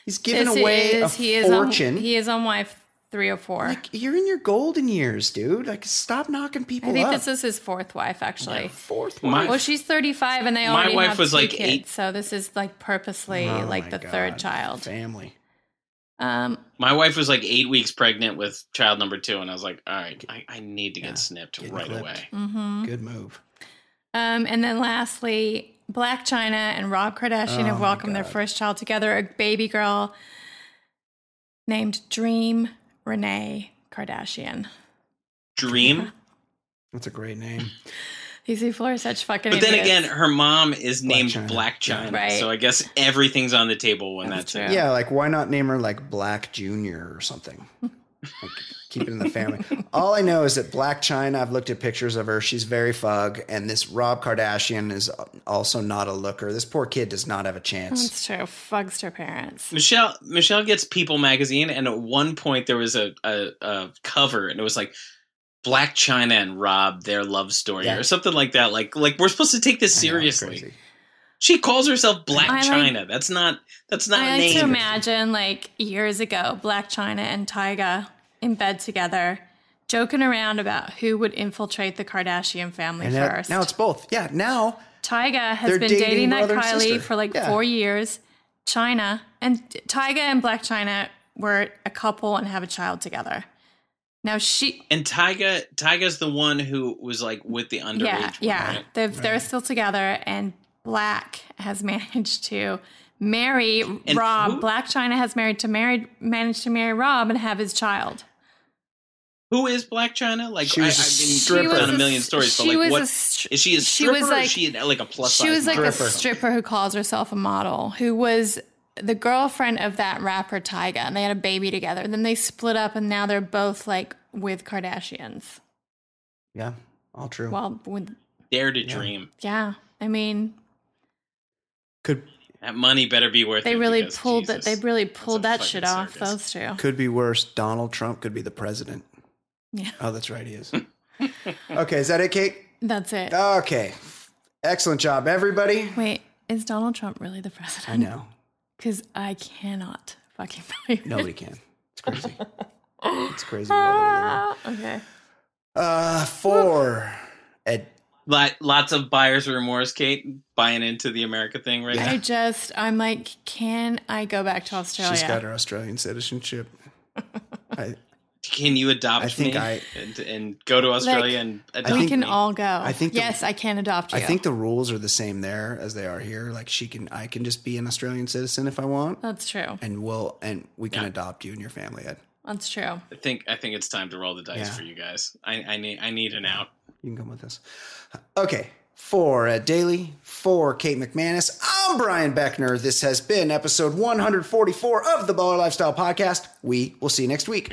He's given This away is- a he is fortune. On, he is on wife 304. like you're in your golden years, dude. Like, stop knocking people I think up. this is his fourth wife, actually. fourth My- one. Well, she's 35 and they My already wife have was two like kids, eight- So this is like purposely Oh like my the third child. family. Um, My wife was like eight weeks pregnant with child number two, and I was like, all right, I, I need to get Yeah, snipped getting right clipped. away. mhm. Good move. um, and then lastly, Blac Chyna and Rob Kardashian Oh have welcomed their first child together, a baby girl named Dream Renee Kardashian. Dream. That's a great name. These people are such fucking But then again, her mom is Black named China. Blac Chyna, Right. so I guess everything's on the table when That's that's, true. Yeah, like why not name her like Black Junior or something? Like, keep it in the family. All I know is that Blac Chyna. I've looked at pictures of her. She's very fug, and this Rob Kardashian is also not a looker. This poor kid does not have a chance. That's true. Fugs her parents. Michelle Michelle gets People magazine, and at one point there was a, a, a cover, and it was like Blac Chyna and Rob, their love story, Yeah. or something like that. Like like we're supposed to take this I know, seriously. She calls herself Black I like- China. That's not that's not I a like name. to imagine like years ago, Blac Chyna and Tyga in bed together, joking around about who would infiltrate the Kardashian family And now, first. now it's both. Yeah, now Tyga has been dating dating, that Kylie for like Yeah. four years. Chyna and Tyga and Blac Chyna were a couple and have a child together. Now she, and Tyga Tyga's the one who was like with the underage. yeah, one, yeah, right? they've, they're still together, and Black has managed to marry And Rob. who- Blac Chyna has married to married managed to marry Rob and have his child. Who is Blac Chyna? Like She I, was a I've been stripper. done a a million stories, but like was what a str- is she a she stripper was or like- is she like a plus She was like model? a Stripper. stripper who calls herself a model, who was the girlfriend of that rapper Tyga, and they had a baby together. Then they split up, and now they're both like with Kardashians. yeah, all true. Well, with Dare to dream. yeah, I mean, could That money better be worth they it. really because, pulled that. They really pulled that shit off. circus. Those two. could be worse. Donald Trump could be the president. Yeah, Oh, that's right, he is. okay, is that it, Kate? that's it. Okay, excellent job, everybody. Wait, is Donald Trump really the president? I know because I cannot fucking believe it. nobody can. It's crazy. It's crazy. world we live in. okay. Uh, four. Ed, Lot, lots of buyer's remorse, Kate, buying into the America thing right I now. I just, I'm like, can I go back to Australia? she's got her Australian citizenship. I, Can you adopt I think me I- and, and go to Australia and adopt we can me? all go. I think the- yes, I can adopt you. I think the rules are the same there as they are here. Like she can, I can just be an Australian citizen if I want, that's true. and we'll, and we can Yeah. adopt you and your family. Ed. That's true. I think I think it's time to roll the dice Yeah. for you guys. I, I need I need an out. You can come with us. Okay. For uh, Daly, for Kate McManus, I'm Brian Beckner. This has been episode 144 of the Baller Lifestyle Podcast. We will see you next week.